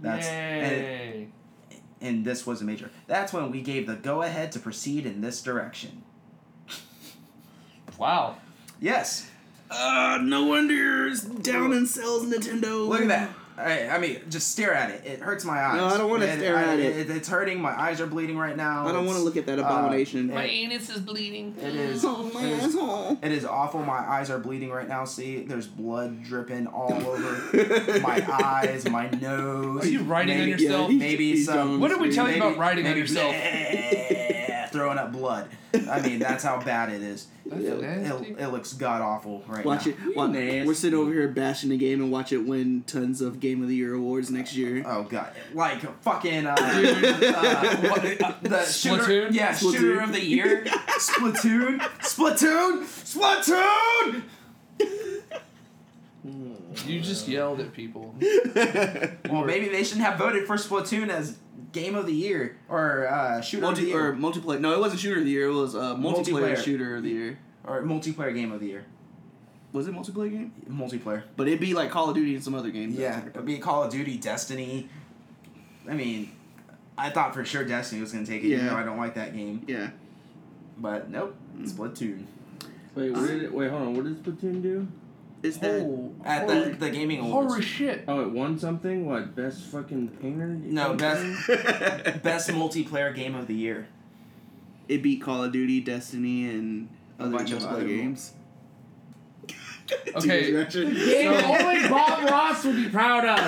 [SPEAKER 1] That's and,
[SPEAKER 3] Yay.
[SPEAKER 1] and this was a major. That's when we gave the go ahead to proceed in this direction.
[SPEAKER 3] Wow.
[SPEAKER 1] Yes,
[SPEAKER 2] Uh, no wonder it's down in sales, Nintendo.
[SPEAKER 1] look at that. I, I mean, just stare at it. It hurts my eyes.
[SPEAKER 2] No, I don't wanna stare
[SPEAKER 1] I-
[SPEAKER 2] at it.
[SPEAKER 1] It's hurting. My eyes are bleeding right now.
[SPEAKER 2] I don't want to look at that
[SPEAKER 1] uh,
[SPEAKER 2] abomination.
[SPEAKER 3] My anus is bleeding.
[SPEAKER 1] It is.
[SPEAKER 2] oh, my
[SPEAKER 1] it is-
[SPEAKER 2] asshole.
[SPEAKER 1] It is awful. My eyes are bleeding right now. See, there's blood dripping all over my eyes, my nose.
[SPEAKER 3] Are you writing on
[SPEAKER 1] maybe,
[SPEAKER 3] yourself?
[SPEAKER 2] he's-
[SPEAKER 1] Maybe
[SPEAKER 2] he's
[SPEAKER 1] some.
[SPEAKER 3] What did we
[SPEAKER 2] screen.
[SPEAKER 3] tell you about writing on yourself?
[SPEAKER 1] bleh, throwing up blood. I mean, that's how bad it is.
[SPEAKER 3] That's
[SPEAKER 2] Yeah.
[SPEAKER 3] nasty.
[SPEAKER 1] It, it looks god awful right
[SPEAKER 2] Watch
[SPEAKER 1] now.
[SPEAKER 2] it. Watch,
[SPEAKER 5] nasty.
[SPEAKER 2] we're sitting over here bashing the game and watch it win tons of Game of the Year awards next year.
[SPEAKER 1] Oh god, like fucking uh, uh, what, uh, the shooter,
[SPEAKER 3] Splatoon?
[SPEAKER 1] yeah,
[SPEAKER 2] Splatoon.
[SPEAKER 1] shooter of the year, Splatoon, Splatoon, Splatoon.
[SPEAKER 3] You just yelled at people.
[SPEAKER 1] Well, maybe they shouldn't have voted for Splatoon as game of the year or uh, shooter of the
[SPEAKER 2] Multi or multiplayer? No, it wasn't shooter of the year. It was uh, multiplayer,
[SPEAKER 1] Multiplayer.
[SPEAKER 2] shooter of the year.
[SPEAKER 1] or multiplayer game of the year.
[SPEAKER 2] Was it multiplayer game?
[SPEAKER 1] Multiplayer.
[SPEAKER 2] But it'd be like Call of Duty and some other games.
[SPEAKER 1] Yeah, it'd be Call of Duty, Destiny. I mean, I thought for sure Destiny was gonna take it, even
[SPEAKER 2] Yeah.
[SPEAKER 1] though I don't like that game.
[SPEAKER 2] Yeah.
[SPEAKER 1] But nope, Splatoon.
[SPEAKER 5] Wait, what did it, wait, hold on. What did Splatoon do?
[SPEAKER 2] It's that.
[SPEAKER 3] Oh,
[SPEAKER 1] At
[SPEAKER 3] holy,
[SPEAKER 1] the the gaming awards.
[SPEAKER 3] holy shit.
[SPEAKER 5] Oh, it won something. What best fucking painter?
[SPEAKER 1] No, best best multiplayer game of the year.
[SPEAKER 2] it beat Call of Duty, Destiny, and
[SPEAKER 1] A
[SPEAKER 2] other
[SPEAKER 1] bunch of
[SPEAKER 2] multiplayer
[SPEAKER 1] other
[SPEAKER 2] games.
[SPEAKER 3] Okay.
[SPEAKER 2] Dude's reaction.
[SPEAKER 5] Game only Bob Ross would be proud of.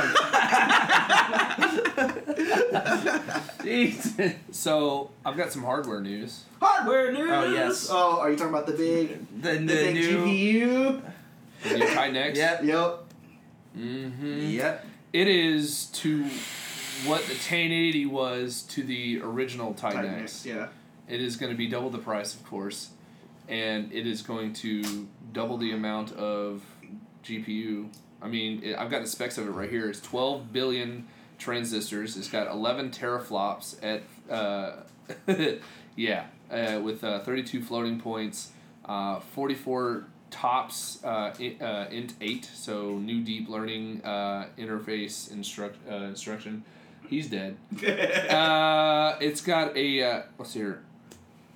[SPEAKER 5] Jesus.
[SPEAKER 3] So I've got some hardware news.
[SPEAKER 2] Hardware news.
[SPEAKER 1] Oh, yes.
[SPEAKER 2] Oh, are you talking about the big,
[SPEAKER 1] The,
[SPEAKER 2] the,
[SPEAKER 1] the
[SPEAKER 2] big
[SPEAKER 1] new.
[SPEAKER 2] GPU?
[SPEAKER 3] Titan X.
[SPEAKER 1] Yep.
[SPEAKER 2] Yep.
[SPEAKER 3] Mm-hmm.
[SPEAKER 1] Yep.
[SPEAKER 3] It is to what the 1080 was to the original Titan, X.
[SPEAKER 2] Yeah.
[SPEAKER 3] It is going to be double the price, of course, and it is going to double the amount of GPU. I mean, it, I've got the specs of it right here. It's 12 billion transistors. It's got 11 teraflops at, uh, yeah, uh, with uh, 32 floating points, uh, 44 tops, uh, uh, int 8, so new deep learning uh, interface instruct, uh, instruction. He's dead. Uh, it's got a uh, what's here?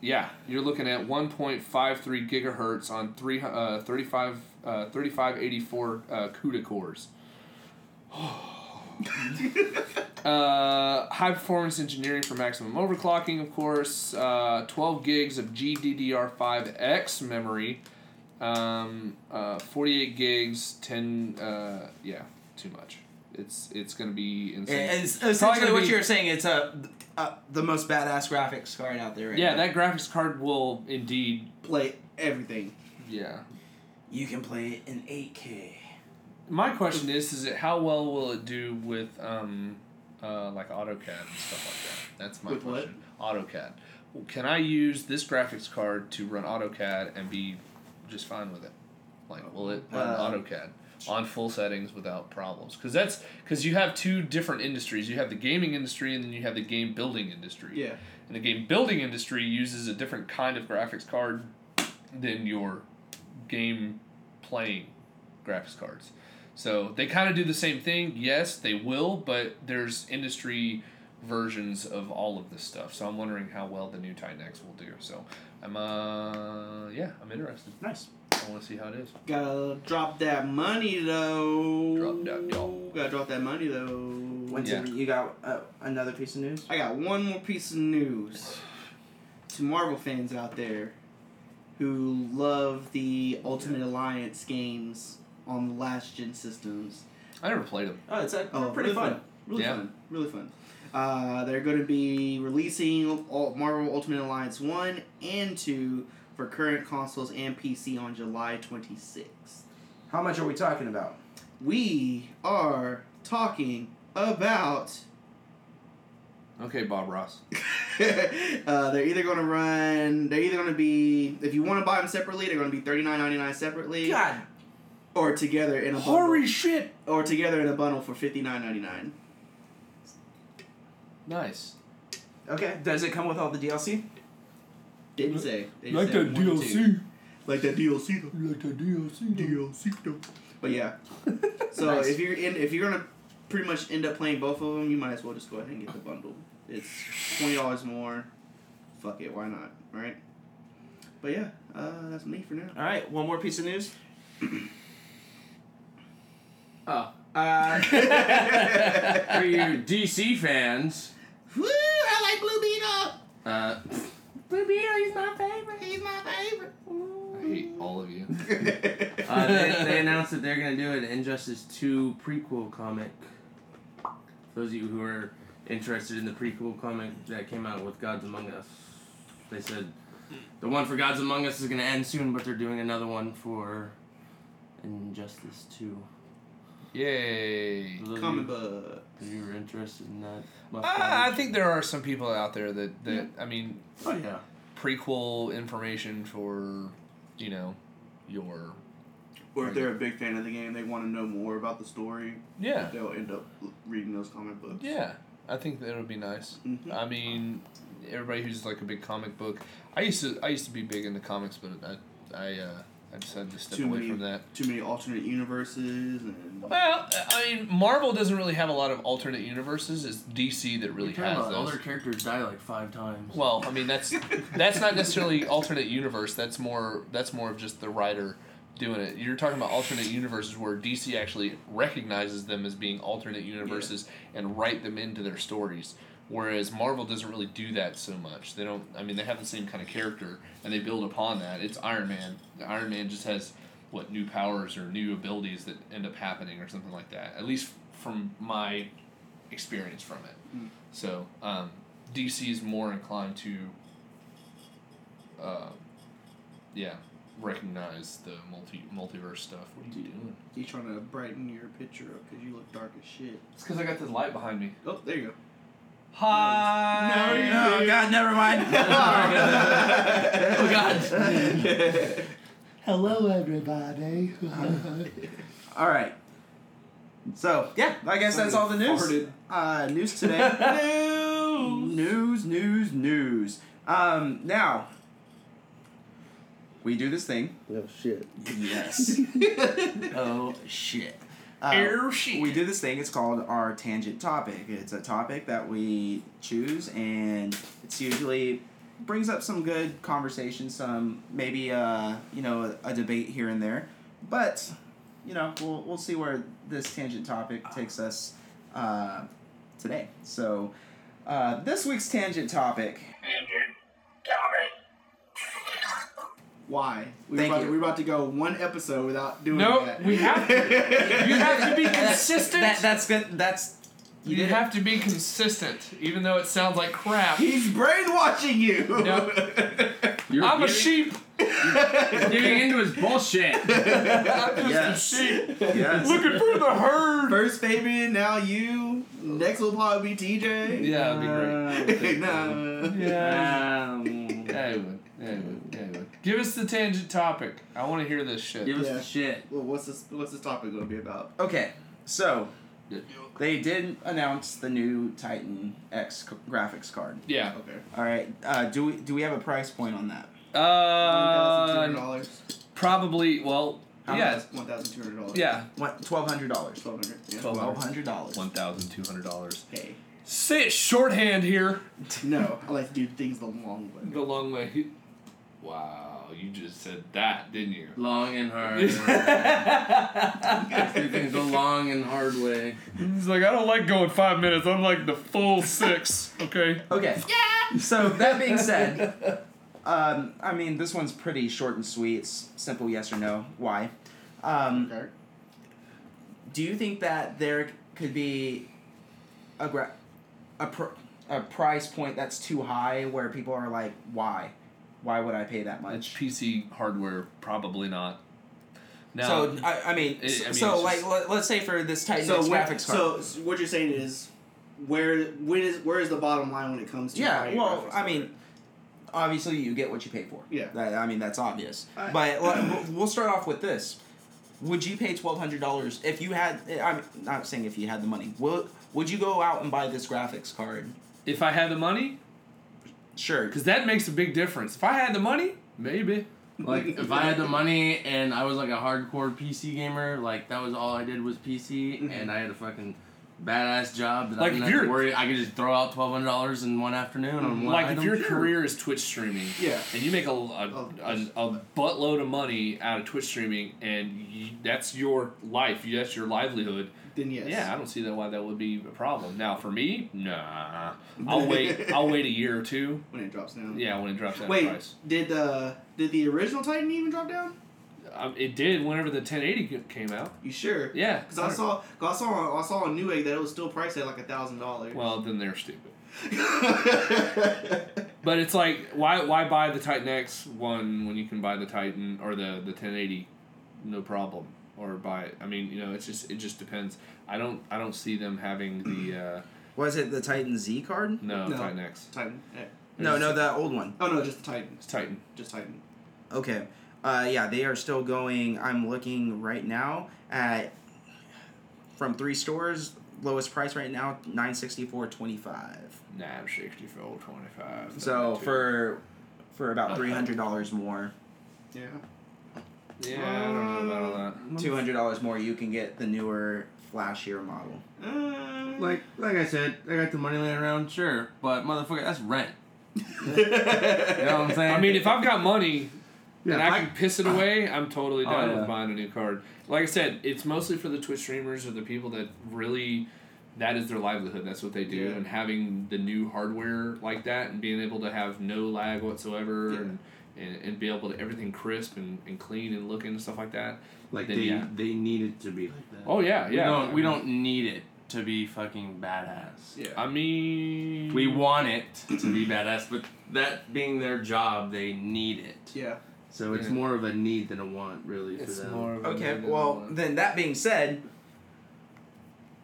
[SPEAKER 3] Yeah, you're looking at 1.53 gigahertz on three uh, 35 uh, 3584 uh, CUDA cores. Uh, high performance engineering for maximum overclocking, of course. Uh, 12 gigs of GDDR5X memory. Um, uh, 48 gigs, 10. Uh, yeah, too much. It's it's gonna be insane.
[SPEAKER 1] It's essentially what
[SPEAKER 3] be-
[SPEAKER 1] you're saying. It's a, uh the most badass graphics card out there. Right
[SPEAKER 3] yeah,
[SPEAKER 1] now.
[SPEAKER 3] that graphics card will indeed.
[SPEAKER 2] Play everything.
[SPEAKER 3] Yeah.
[SPEAKER 1] you can play it in 8K.
[SPEAKER 3] My question is: Is it how well will it do with um, uh, like AutoCAD and stuff like that? That's my
[SPEAKER 2] With what?
[SPEAKER 3] question. AutoCAD. Can I use this graphics card to run AutoCAD and be just fine with it? Like, will it run
[SPEAKER 1] Uh,
[SPEAKER 3] AutoCAD on full settings without problems? Because that's because you have two different industries. You have the gaming industry and then you have the game building industry.
[SPEAKER 2] Yeah.
[SPEAKER 3] And the game building industry uses a different kind of graphics card than your game playing graphics cards. So they kind of do the same thing. Yes, they will, but there's industry versions of all of this stuff. So I'm wondering how well the new Titan X will do. So I'm uh yeah, I'm interested.
[SPEAKER 1] Nice.
[SPEAKER 3] I want to see how it is.
[SPEAKER 2] Gotta drop that money though.
[SPEAKER 3] Drop that dough.
[SPEAKER 2] Gotta drop that money though.
[SPEAKER 1] When's
[SPEAKER 3] Yeah.
[SPEAKER 1] it- you got uh, another piece of news?
[SPEAKER 2] I got one more piece of news to Marvel fans out there who love the Ultimate Alliance games on the last gen systems.
[SPEAKER 3] I never played them.
[SPEAKER 1] Oh, it's uh,
[SPEAKER 2] Oh,
[SPEAKER 1] pretty
[SPEAKER 2] really
[SPEAKER 1] fun.
[SPEAKER 2] Really
[SPEAKER 3] Yeah.
[SPEAKER 2] fun. Really fun. Uh, they're going to be releasing Ul- Marvel Ultimate Alliance 1 and 2 for current consoles and PC on July 26th.
[SPEAKER 1] How much are we talking about?
[SPEAKER 2] We are talking about.
[SPEAKER 3] Okay, Bob Ross.
[SPEAKER 2] uh, they're either going to run. They're either going to be. If you want to buy them separately, they're going to be thirty nine ninety nine separately,
[SPEAKER 1] God,
[SPEAKER 2] or together in a bundle,
[SPEAKER 3] shit!
[SPEAKER 2] or together in a bundle for fifty nine ninety nine.
[SPEAKER 3] Nice.
[SPEAKER 1] okay. Does it come with all the DLC?
[SPEAKER 2] Didn't say. They just
[SPEAKER 3] Like
[SPEAKER 2] said
[SPEAKER 3] that
[SPEAKER 2] one or two.
[SPEAKER 3] DLC.
[SPEAKER 2] Like that DLC though.
[SPEAKER 3] Like that DLC.
[SPEAKER 2] DLC though. But yeah. So
[SPEAKER 1] Nice.
[SPEAKER 2] if you're in, if you're gonna pretty much end up playing both of them, you might as well just go ahead and get the bundle. It's twenty dollars more. Fuck it, why not? Right. But yeah, uh, that's me for now.
[SPEAKER 1] All right, one more piece of news. oh, uh,
[SPEAKER 5] For you DC fans,
[SPEAKER 2] Woo! I like Blue Beetle.
[SPEAKER 5] uh,
[SPEAKER 2] Blue Beetle, he's my favorite. He's my favorite.
[SPEAKER 3] I hate all of you.
[SPEAKER 5] uh, they, they announced that they're gonna do an Injustice Two prequel comic. For those of you who are interested in the prequel comic that came out with Gods Among Us, they said the one for Gods Among Us is gonna end soon, but they're doing another one for Injustice Two.
[SPEAKER 3] Yay.
[SPEAKER 5] For those of
[SPEAKER 2] Comic book.
[SPEAKER 5] If you were interested in that,
[SPEAKER 3] Uh, I think there are some people out there that, that I mean,
[SPEAKER 5] Oh yeah.
[SPEAKER 3] prequel information for, you know, your
[SPEAKER 2] Or if they're a big fan of the game, they want to know more about the story.
[SPEAKER 3] yeah
[SPEAKER 2] They'll end up reading those comic books.
[SPEAKER 3] yeah. I think that would be nice.
[SPEAKER 2] Mhm.
[SPEAKER 3] I mean, everybody who's like a big comic book. I used to I used to be big into comics, but I I uh, I decided to step
[SPEAKER 2] Too
[SPEAKER 3] away
[SPEAKER 2] many-
[SPEAKER 3] from that.
[SPEAKER 2] Too many alternate universes and.
[SPEAKER 3] Well, I mean, Marvel doesn't really have a lot of alternate universes. It's DC that really
[SPEAKER 5] We're talking
[SPEAKER 3] has
[SPEAKER 5] about all their characters die like five times.
[SPEAKER 3] Well, I mean that's that's not necessarily alternate universe. That's more that's more of just the writer doing it. You're talking about alternate universes where DC actually recognizes them as being alternate universes and write them into their stories. Whereas Marvel doesn't really do that so much. They don't. I mean, they have the same kind of character and they build upon that. It's Iron Man. Iron Man just has what new powers or new abilities that end up happening or something like that. At least from my experience from it.
[SPEAKER 2] Mm.
[SPEAKER 3] So um, DC is more inclined to, uh, yeah, recognize the multi multiverse stuff. What are you doing?
[SPEAKER 2] You trying to brighten your picture up because you look dark as shit.
[SPEAKER 3] It's because I got this light behind me.
[SPEAKER 2] Oh, there you go.
[SPEAKER 3] Hi.
[SPEAKER 2] No, you
[SPEAKER 1] oh
[SPEAKER 2] didn't.
[SPEAKER 1] God, never mind.
[SPEAKER 2] oh God.
[SPEAKER 6] Hello, everybody.
[SPEAKER 1] all right. So yeah, I guess that's all the news. Uh, news today. news, news, news. Um, now we do this thing.
[SPEAKER 6] oh shit.
[SPEAKER 1] Yes. oh shit. Uh,
[SPEAKER 3] Air.
[SPEAKER 1] We do this thing. It's called our tangent topic. It's a topic that we choose, and it's usually brings up some good conversation, some maybe uh, you know a, debate here and there. But you know we'll we'll see where this tangent topic takes us. uh, today. So, uh, this week's tangent topic.
[SPEAKER 2] Why? We're
[SPEAKER 1] Thank
[SPEAKER 2] about,
[SPEAKER 1] you.
[SPEAKER 2] To, we're about to go one episode without doing
[SPEAKER 3] No,
[SPEAKER 2] that.
[SPEAKER 3] we have to. You have to be consistent.
[SPEAKER 1] That, that's good. That's
[SPEAKER 3] you
[SPEAKER 1] did-
[SPEAKER 3] have to be consistent, even though it sounds like crap.
[SPEAKER 2] He's brainwashing you.
[SPEAKER 3] No.
[SPEAKER 5] You're
[SPEAKER 3] I'm a sheep.
[SPEAKER 5] Getting into his bullshit.
[SPEAKER 3] I'm just
[SPEAKER 1] Yes.
[SPEAKER 3] a sheep.
[SPEAKER 1] Yes.
[SPEAKER 3] Looking for the herd.
[SPEAKER 2] First Fabian, now you. Next will probably be TJ.
[SPEAKER 3] Yeah, it'd be great.
[SPEAKER 2] nah.
[SPEAKER 3] Yeah.
[SPEAKER 5] Um,
[SPEAKER 3] Yeah, it would. Yeah, it would. Yeah, it would. Give us the tangent topic. I want to hear this shit.
[SPEAKER 5] give us
[SPEAKER 2] Yeah.
[SPEAKER 5] the shit.
[SPEAKER 2] Well, what's this? What's this topic going to be about?
[SPEAKER 1] Okay, so they did announce the new Titan X c- graphics card.
[SPEAKER 3] Yeah.
[SPEAKER 2] Okay.
[SPEAKER 1] All right. Uh, do we do we have a price point on that?
[SPEAKER 2] One thousand two
[SPEAKER 3] Uh,
[SPEAKER 2] hundred dollars.
[SPEAKER 3] probably. Well, yeah,
[SPEAKER 2] One thousand two hundred dollars.
[SPEAKER 3] yeah.
[SPEAKER 1] What? Twelve hundred dollars.
[SPEAKER 2] Twelve hundred. Yeah.
[SPEAKER 3] Twelve.
[SPEAKER 1] Twelve hundred dollars.
[SPEAKER 3] One thousand two hundred dollars.
[SPEAKER 2] Hey.
[SPEAKER 3] Say it shorthand here.
[SPEAKER 2] No, I like to do things the long way.
[SPEAKER 3] The long way. Wow, you just said that, didn't you?
[SPEAKER 5] Long and hard. Do things the long and hard way.
[SPEAKER 3] He's like, I don't like going five minutes. I'm like the full six. Okay.
[SPEAKER 1] Okay. Yeah. So that being said, um, I mean this one's pretty short and sweet. It's simple yes or no. Why? Um,
[SPEAKER 2] Okay.
[SPEAKER 1] do you think that there could be a gra- a pr- a price point that's too high where people are like, why? Why would I pay that much? It's?
[SPEAKER 3] PC hardware, probably not. Now,
[SPEAKER 1] so I, I mean,
[SPEAKER 3] It-
[SPEAKER 1] so,
[SPEAKER 3] I mean,
[SPEAKER 1] so like
[SPEAKER 3] just-
[SPEAKER 1] let, let's say for this Titan
[SPEAKER 2] So
[SPEAKER 1] X graphics card.
[SPEAKER 2] so so what you're saying is, where when is where is the bottom line when it comes to
[SPEAKER 1] yeah, well,
[SPEAKER 2] graphics
[SPEAKER 1] I
[SPEAKER 2] card?
[SPEAKER 1] mean, obviously you get what you pay for.
[SPEAKER 2] Yeah.
[SPEAKER 1] That, I mean that's obvious.
[SPEAKER 2] I-
[SPEAKER 1] but let- we'll start off with this. Would you pay twelve hundred dollars if you had? Eh, I'm not saying if you had the money. Will would you go out and buy this graphics card?
[SPEAKER 3] if I had the money,
[SPEAKER 1] Sure.
[SPEAKER 3] because that makes a big difference. If I had the money, maybe.
[SPEAKER 5] Like if I had the money and I was like a hardcore PC gamer, like that was all I did was PC,
[SPEAKER 2] Mhm.
[SPEAKER 5] and I had a fucking badass job that
[SPEAKER 3] Like,
[SPEAKER 5] I didn't have to worry. I could just throw out twelve hundred dollars in one afternoon on one
[SPEAKER 3] like
[SPEAKER 5] item.
[SPEAKER 3] if your career is Twitch streaming,
[SPEAKER 2] Yeah.
[SPEAKER 3] and you make a, a, a, a buttload of money out of Twitch streaming, and you, that's your life, that's your livelihood.
[SPEAKER 2] Then yes.
[SPEAKER 3] Yeah, I don't see that why that would be a problem. Now for me, nah. I'll wait. I'll wait a year or two.
[SPEAKER 2] When it drops down.
[SPEAKER 3] Yeah, when it drops down
[SPEAKER 2] Wait, did the did the original Titan even drop down?
[SPEAKER 3] Um, it did whenever the 1080 came out.
[SPEAKER 2] You sure?
[SPEAKER 3] Yeah.
[SPEAKER 2] Because I saw, cause I saw, I saw on Newegg that it was still priced at like a thousand dollars.
[SPEAKER 3] Well, then they're stupid. But it's like, why why buy the Titan X one when you can buy the Titan or the the 1080, no problem, or buy it. I mean, you know, it's just it just depends. I don't I don't see them having the uh,
[SPEAKER 1] Was it the Titan Z card?
[SPEAKER 3] no,
[SPEAKER 2] No.
[SPEAKER 3] Titan X.
[SPEAKER 2] Titan. eh.
[SPEAKER 1] No, no, the old one.
[SPEAKER 2] Oh no, just the Titan.
[SPEAKER 3] It's Titan.
[SPEAKER 2] Just Titan.
[SPEAKER 1] Okay. Uh, yeah, they are still going. I'm looking right now at from three stores. Lowest price right now nine sixty four twenty five.
[SPEAKER 3] Nah, I'm 64, 25.
[SPEAKER 1] So for for about three hundred dollars more,
[SPEAKER 2] Yeah.
[SPEAKER 3] Yeah, I don't know about all that.
[SPEAKER 1] two hundred dollars more, you can get the newer, flashier model.
[SPEAKER 2] Uh,
[SPEAKER 5] Like like I said, I got the money laying around, sure, but motherfucker, that's rent. You know what I'm saying?
[SPEAKER 3] I mean, if I've got money and I
[SPEAKER 5] I-
[SPEAKER 3] can piss it away, I'm totally
[SPEAKER 5] Oh,
[SPEAKER 3] done
[SPEAKER 5] yeah.
[SPEAKER 3] with buying a new card. Like I said, it's mostly for the Twitch streamers or the people that really that is their livelihood. That's what they do,
[SPEAKER 2] Yeah.
[SPEAKER 3] and having the new hardware like that and being able to have no lag whatsoever
[SPEAKER 2] Yeah.
[SPEAKER 3] and, and and be able to everything crisp and, and clean and looking and stuff like that.
[SPEAKER 5] like
[SPEAKER 3] then
[SPEAKER 5] they
[SPEAKER 3] yeah.
[SPEAKER 5] they need it to be like that.
[SPEAKER 3] Oh yeah,
[SPEAKER 5] we
[SPEAKER 3] yeah.
[SPEAKER 5] don't we don't need it to be fucking badass.
[SPEAKER 2] yeah.
[SPEAKER 3] I mean,
[SPEAKER 5] We want it to be badass, but that being their job, they need it.
[SPEAKER 2] Yeah.
[SPEAKER 5] So it's
[SPEAKER 3] Yeah.
[SPEAKER 5] more of a need than a want, really,
[SPEAKER 3] It's
[SPEAKER 5] for them.
[SPEAKER 3] more of a
[SPEAKER 1] Okay,
[SPEAKER 3] negative
[SPEAKER 1] well
[SPEAKER 3] one.
[SPEAKER 1] then that being said,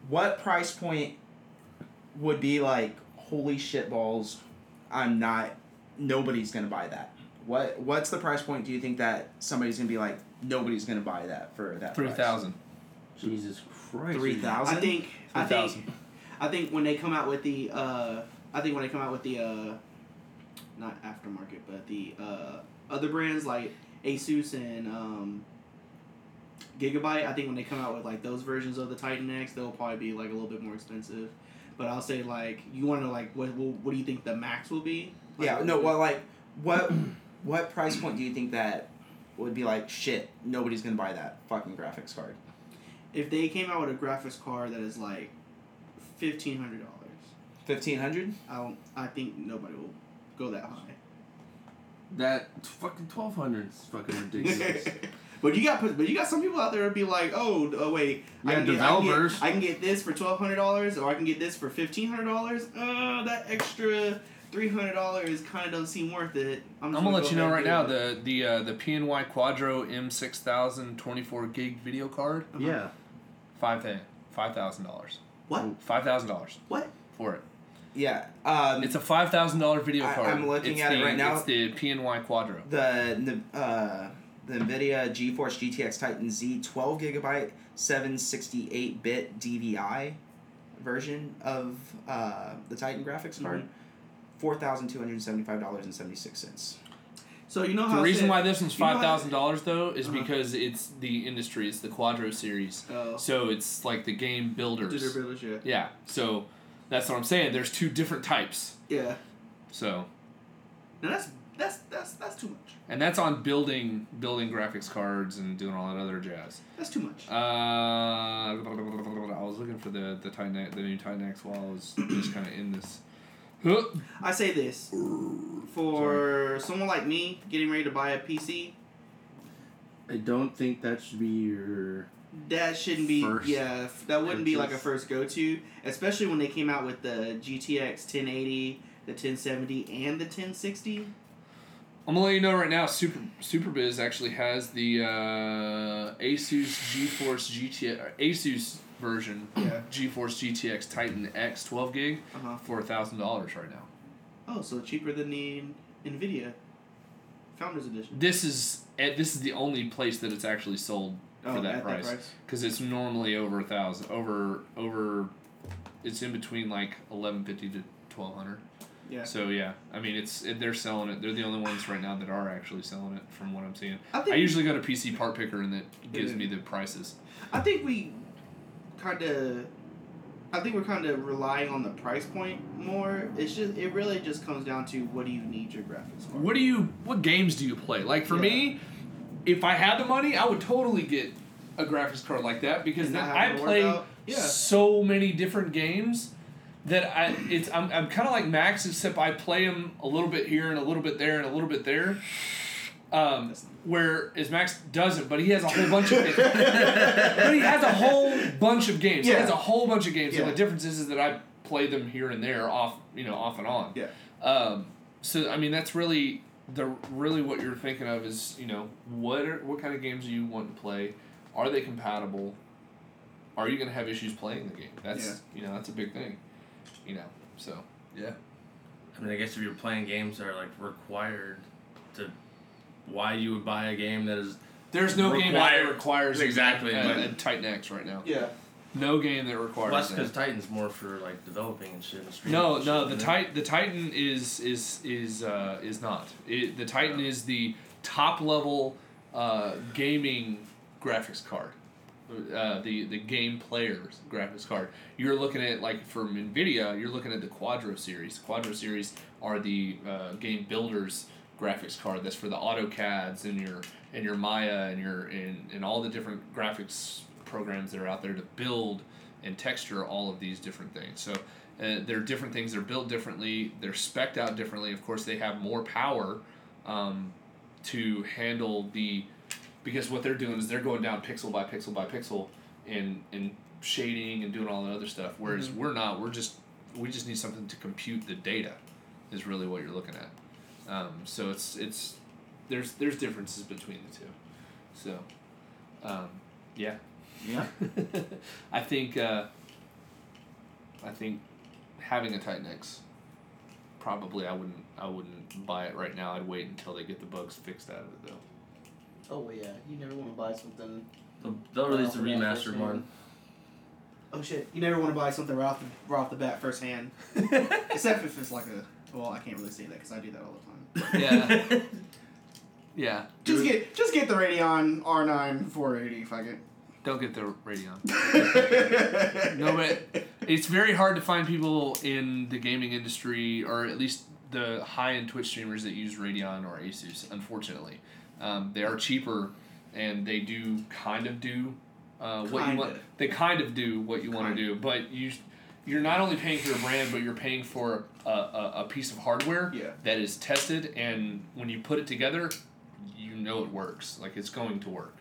[SPEAKER 1] what price point would be like holy shit balls? I'm not. Nobody's gonna buy that. What What's the price point? Do you think that somebody's gonna be like nobody's gonna buy that for that?
[SPEAKER 3] three thousand.
[SPEAKER 5] Jesus Christ.
[SPEAKER 1] Three thousand.
[SPEAKER 2] I think. I think. I think when they come out with the. Uh, I think when they come out with the. Uh, not aftermarket, but the uh, other brands like Asus and um, Gigabyte. I think when they come out with like those versions of the Titan X, they'll probably be like a little bit more expensive. But I'll say like you want to like what, what what do you think the max will be? Like,
[SPEAKER 1] Yeah. No. Well, like what what price point do you think that would be like shit? Nobody's gonna buy that fucking graphics card.
[SPEAKER 2] if they came out with a graphics card that is like fifteen hundred dollars.
[SPEAKER 1] Fifteen hundred.
[SPEAKER 2] I don't. I think nobody will go that high.
[SPEAKER 5] That fucking twelve hundred is fucking ridiculous.
[SPEAKER 2] but you got but you got some people out there would be like, oh, oh wait, I
[SPEAKER 5] Yeah,
[SPEAKER 2] can get-
[SPEAKER 5] developers.
[SPEAKER 2] I can, get, I can get this for twelve hundred dollars, or I can get this for fifteen hundred dollars. Uh, that extra three hundred dollars kind of doesn't seem worth it. I'm,
[SPEAKER 3] I'm
[SPEAKER 2] just
[SPEAKER 3] gonna let
[SPEAKER 2] go
[SPEAKER 3] you know right now
[SPEAKER 2] it.
[SPEAKER 3] the the uh, the PNY Quadro M6000 24 gig video card
[SPEAKER 2] Uh-huh.
[SPEAKER 5] yeah.
[SPEAKER 3] five five thousand dollars
[SPEAKER 2] what
[SPEAKER 3] five thousand dollars
[SPEAKER 2] what
[SPEAKER 3] for it.
[SPEAKER 1] Yeah. Um,
[SPEAKER 3] It's a five thousand dollar video card.
[SPEAKER 1] I'm looking
[SPEAKER 3] It's
[SPEAKER 1] at it right now.
[SPEAKER 3] It's the PNY Quadro.
[SPEAKER 1] the the uh, the NVIDIA GeForce GTX Titan Z 12 gigabyte 768 bit DVI version of uh, the Titan graphics card.
[SPEAKER 2] Mhm.
[SPEAKER 1] Four thousand two hundred seventy-five dollars and seventy-six cents.
[SPEAKER 2] So you know how
[SPEAKER 3] The
[SPEAKER 2] I
[SPEAKER 3] reason
[SPEAKER 2] said-
[SPEAKER 3] why this one's
[SPEAKER 2] you know
[SPEAKER 3] five thousand dollars though is
[SPEAKER 2] Uh-huh.
[SPEAKER 3] because it's the industry. It's the Quadro series.
[SPEAKER 2] Oh,
[SPEAKER 3] So it's like the game builders.
[SPEAKER 2] Digital Village, yeah.
[SPEAKER 3] Yeah. So that's what I'm saying. There's two different types.
[SPEAKER 2] Yeah.
[SPEAKER 3] So
[SPEAKER 2] Now that's that's that's that's too much.
[SPEAKER 3] and that's on building building graphics cards and doing all that other jazz.
[SPEAKER 2] That's too much.
[SPEAKER 3] Uh, I was looking for the the Titan the new Titan X while I was just kind of in this. Huh.
[SPEAKER 2] I say this for someone like me getting ready to buy a PC.
[SPEAKER 5] I don't think that should be your.
[SPEAKER 2] That shouldn't be
[SPEAKER 5] First
[SPEAKER 2] yeah. That wouldn't be like a first go to, especially when they came out with the GTX 1080, the 1070, and the 1060.
[SPEAKER 3] I'm gonna let you know right now. Super SuperBiiz actually has the uh, Asus GeForce GTX or Asus version
[SPEAKER 2] Yeah.
[SPEAKER 3] GeForce GTX Titan X 12 gig
[SPEAKER 2] Uh huh.
[SPEAKER 3] for thousand dollars right now.
[SPEAKER 2] Oh, so cheaper than the Nvidia Founders Edition.
[SPEAKER 3] This is eh, this is the only place that it's actually sold
[SPEAKER 2] Oh,
[SPEAKER 3] for that
[SPEAKER 2] at
[SPEAKER 3] price because it's normally over a thousand over over. It's in between like eleven fifty to twelve hundred.
[SPEAKER 2] Yeah.
[SPEAKER 3] So yeah, I mean it's it, they're selling it. They're the only ones right now that are actually selling it from what I'm seeing.
[SPEAKER 2] I
[SPEAKER 3] I usually go to PC Part Picker and that gives me the prices.
[SPEAKER 2] I think we kind of. I think we're kind of relying on the price point more. It's just it really just comes down to what do you need your graphics for.
[SPEAKER 3] What do you what games do you play? Like for
[SPEAKER 2] Yeah.
[SPEAKER 3] me, if I had the money, I would totally get a graphics card like that because then I
[SPEAKER 2] having to worry
[SPEAKER 3] play
[SPEAKER 2] yeah.
[SPEAKER 3] so many different games that I it's I'm, I'm kind of like Max except I play them a little bit here and a little bit there and a little bit there. Um,
[SPEAKER 2] That's not-
[SPEAKER 3] whereas Max doesn't, but he has a whole bunch of but he has a whole bunch of games. He has a whole bunch of games. The
[SPEAKER 2] Yeah.
[SPEAKER 3] only difference is, is that I play them here and there, off you know, off and on.
[SPEAKER 2] Yeah.
[SPEAKER 3] Um, so I mean, that's really the really what you're thinking of is you know what are, what kind of games do you want to play? Are they compatible? Are you gonna have issues playing the game? That's
[SPEAKER 2] Yeah.
[SPEAKER 3] you know that's a big thing. You know, so yeah.
[SPEAKER 5] I mean, I guess if you're playing games that are like required to, why you would buy a game that is
[SPEAKER 3] There's no game out that requires
[SPEAKER 5] Exactly,
[SPEAKER 3] a, a, a Titan X right now.
[SPEAKER 2] Yeah.
[SPEAKER 3] No game that requires
[SPEAKER 5] well, that's because Titan's more for like developing and shit. And
[SPEAKER 3] No,
[SPEAKER 5] and
[SPEAKER 3] no.
[SPEAKER 5] shit,
[SPEAKER 3] The
[SPEAKER 5] isn't?
[SPEAKER 3] Titan, the Titan is is is uh, is not. It, the Titan is the top level uh, gaming graphics card. Uh, the the game players graphics card. You're looking at like from Nvidia. You're looking at the Quadro series. Quadro series are the uh, game builders graphics card. That's for the AutoCADs and your and your Maya and your and, and all the different graphics programs that are out there to build and texture all of these different things. So uh, they're different things. They're built differently. They're specced out differently. Of course, they have more power um, to handle the because what they're doing is they're going down pixel by pixel by pixel and and shading and doing all the other stuff. Whereas
[SPEAKER 2] Mhm.
[SPEAKER 3] we're not. We're just we just need something to compute the data. Is really what you're looking at. Um, so it's it's there's there's differences between the two. So um, yeah.
[SPEAKER 2] Yeah.
[SPEAKER 3] I think uh, I think having a Titan X probably I wouldn't I wouldn't buy it right now. I'd wait until they get the bugs fixed out of it though.
[SPEAKER 2] Oh well, yeah. You never want to buy something.
[SPEAKER 5] They'll, they'll release a
[SPEAKER 2] Well,
[SPEAKER 5] remastered
[SPEAKER 2] first
[SPEAKER 5] one.
[SPEAKER 2] Oh shit! You never want to buy something right off the right off the bat firsthand, except if it's like a. Well, I can't really say that because I do that all the time.
[SPEAKER 3] Yeah. Yeah.
[SPEAKER 2] Just get just get the Radeon R9 480 fuck it.
[SPEAKER 3] Don't get the Radeon. No, but it's very hard to find people in the gaming industry, or at least the high-end Twitch streamers that use Radeon or Asus. Unfortunately, um, they are cheaper, and they do kind of do uh, what you want. They kind of do what you want to do, but you you're not only paying for a brand, but you're paying for a, a, a piece of hardware
[SPEAKER 2] Yeah.
[SPEAKER 3] that is tested, and when you put it together, you know it works. Like it's going to work,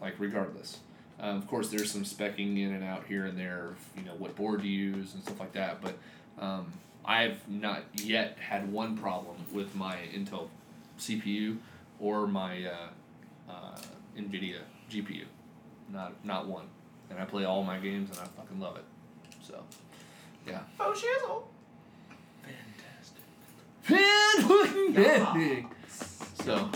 [SPEAKER 3] like regardless. Um, of course, there's some specking in and out here and there, of, you know, what board to use and stuff like that. But um, I've not yet had one problem with my Intel CPU or my uh, uh, NVIDIA GPU. Not not one. And I play all my games and I fucking love it. So, yeah.
[SPEAKER 2] Oh shizzle.
[SPEAKER 3] Fantastic. Fantastic. So,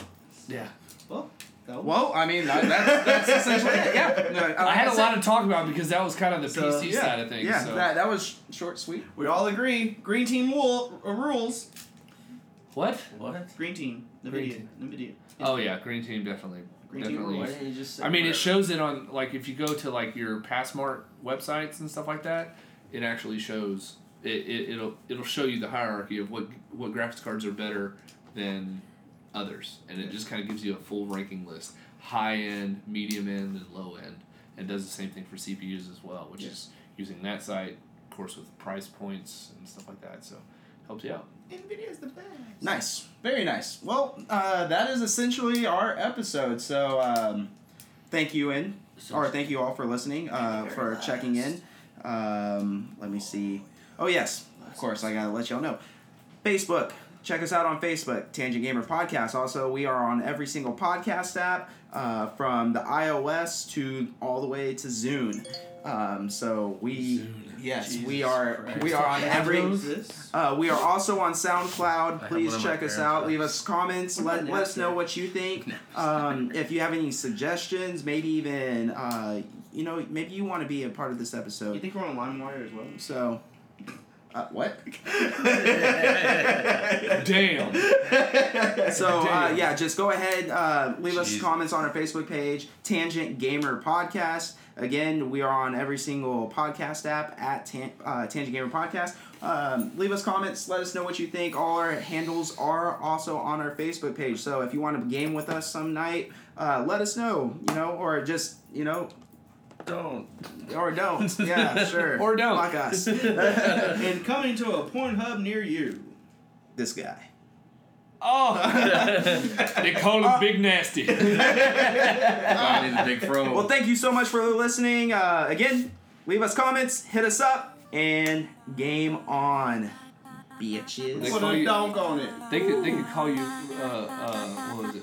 [SPEAKER 3] yeah.
[SPEAKER 2] Well,
[SPEAKER 1] Well, I mean, that, that's, that's essentially it. Yeah. No,
[SPEAKER 3] I had a
[SPEAKER 1] said-
[SPEAKER 3] lot to talk about because that was kind of the
[SPEAKER 2] So,
[SPEAKER 3] PC
[SPEAKER 1] yeah,
[SPEAKER 3] side of things.
[SPEAKER 1] Yeah,
[SPEAKER 3] so.
[SPEAKER 1] that, that was short, sweet.
[SPEAKER 2] We all agree. Green team wool, uh, rules.
[SPEAKER 3] what?
[SPEAKER 5] What?
[SPEAKER 2] Green team. NVIDIA.
[SPEAKER 3] Green
[SPEAKER 2] NVIDIA.
[SPEAKER 3] Oh yeah, Green Team definitely.
[SPEAKER 2] Green
[SPEAKER 3] definitely.
[SPEAKER 5] Why didn't you just
[SPEAKER 3] I mean, it shows it on like if you go to like your PassMark websites and stuff like that, it actually shows it, it it'll it'll show you the hierarchy of what what graphics cards are better than others, and it just kind of gives you a full ranking list: high end, medium end, and low end, and does the same thing for CPUs as well, which is using that site, of course, with price points and stuff like that. So helps you out.
[SPEAKER 2] NVIDIA's the best.
[SPEAKER 1] Nice. Very nice. Well, uh, that is essentially our episode. So, um, thank you in, or thank you all for listening, uh, for checking in. Um, let me see. Oh, yes. Of course, I gotta let y'all know. Facebook. Check us out on Facebook, Tangent Gamer Podcast. Also, we are on every single podcast app, uh, from the iOS to all the way to Zune. Um, so we, yes, we are
[SPEAKER 2] Christ.
[SPEAKER 1] we are on every. Uh, we are also on SoundCloud. Please
[SPEAKER 5] one of my
[SPEAKER 1] check us out. Leave us comments. Let, let us know what you think. Um, if you have any suggestions, maybe even uh, you know, maybe you want to be a part of this episode.
[SPEAKER 2] You think we're on LimeWire as well?
[SPEAKER 1] So, uh, what?
[SPEAKER 3] Damn.
[SPEAKER 1] So uh, yeah, just go ahead. Uh, leave us
[SPEAKER 5] Jeez.
[SPEAKER 1] comments on our Facebook page, Tangent Gamer Podcast. Again, we are on every single podcast app at Tan- uh, Tangent Gamer Podcast. Um, leave us comments. Let us know what you think. All our handles are also on our Facebook page. So if you want to game with us some night, uh, let us know. You know, or just you know,
[SPEAKER 5] Don't.
[SPEAKER 1] or don't. Yeah, sure.
[SPEAKER 3] Or don't.
[SPEAKER 1] Like us.
[SPEAKER 2] and coming to a Pornhub near you.
[SPEAKER 1] this guy.
[SPEAKER 3] Oh, they call him Big Nasty.
[SPEAKER 5] I need big fro.
[SPEAKER 1] Well, thank you so much for listening. Uh, again, leave us comments, hit us up, and game on, bitches.
[SPEAKER 3] They
[SPEAKER 2] Put
[SPEAKER 3] call
[SPEAKER 2] a
[SPEAKER 3] you-
[SPEAKER 2] donk on it.
[SPEAKER 3] They could they could call you uh uh what was it?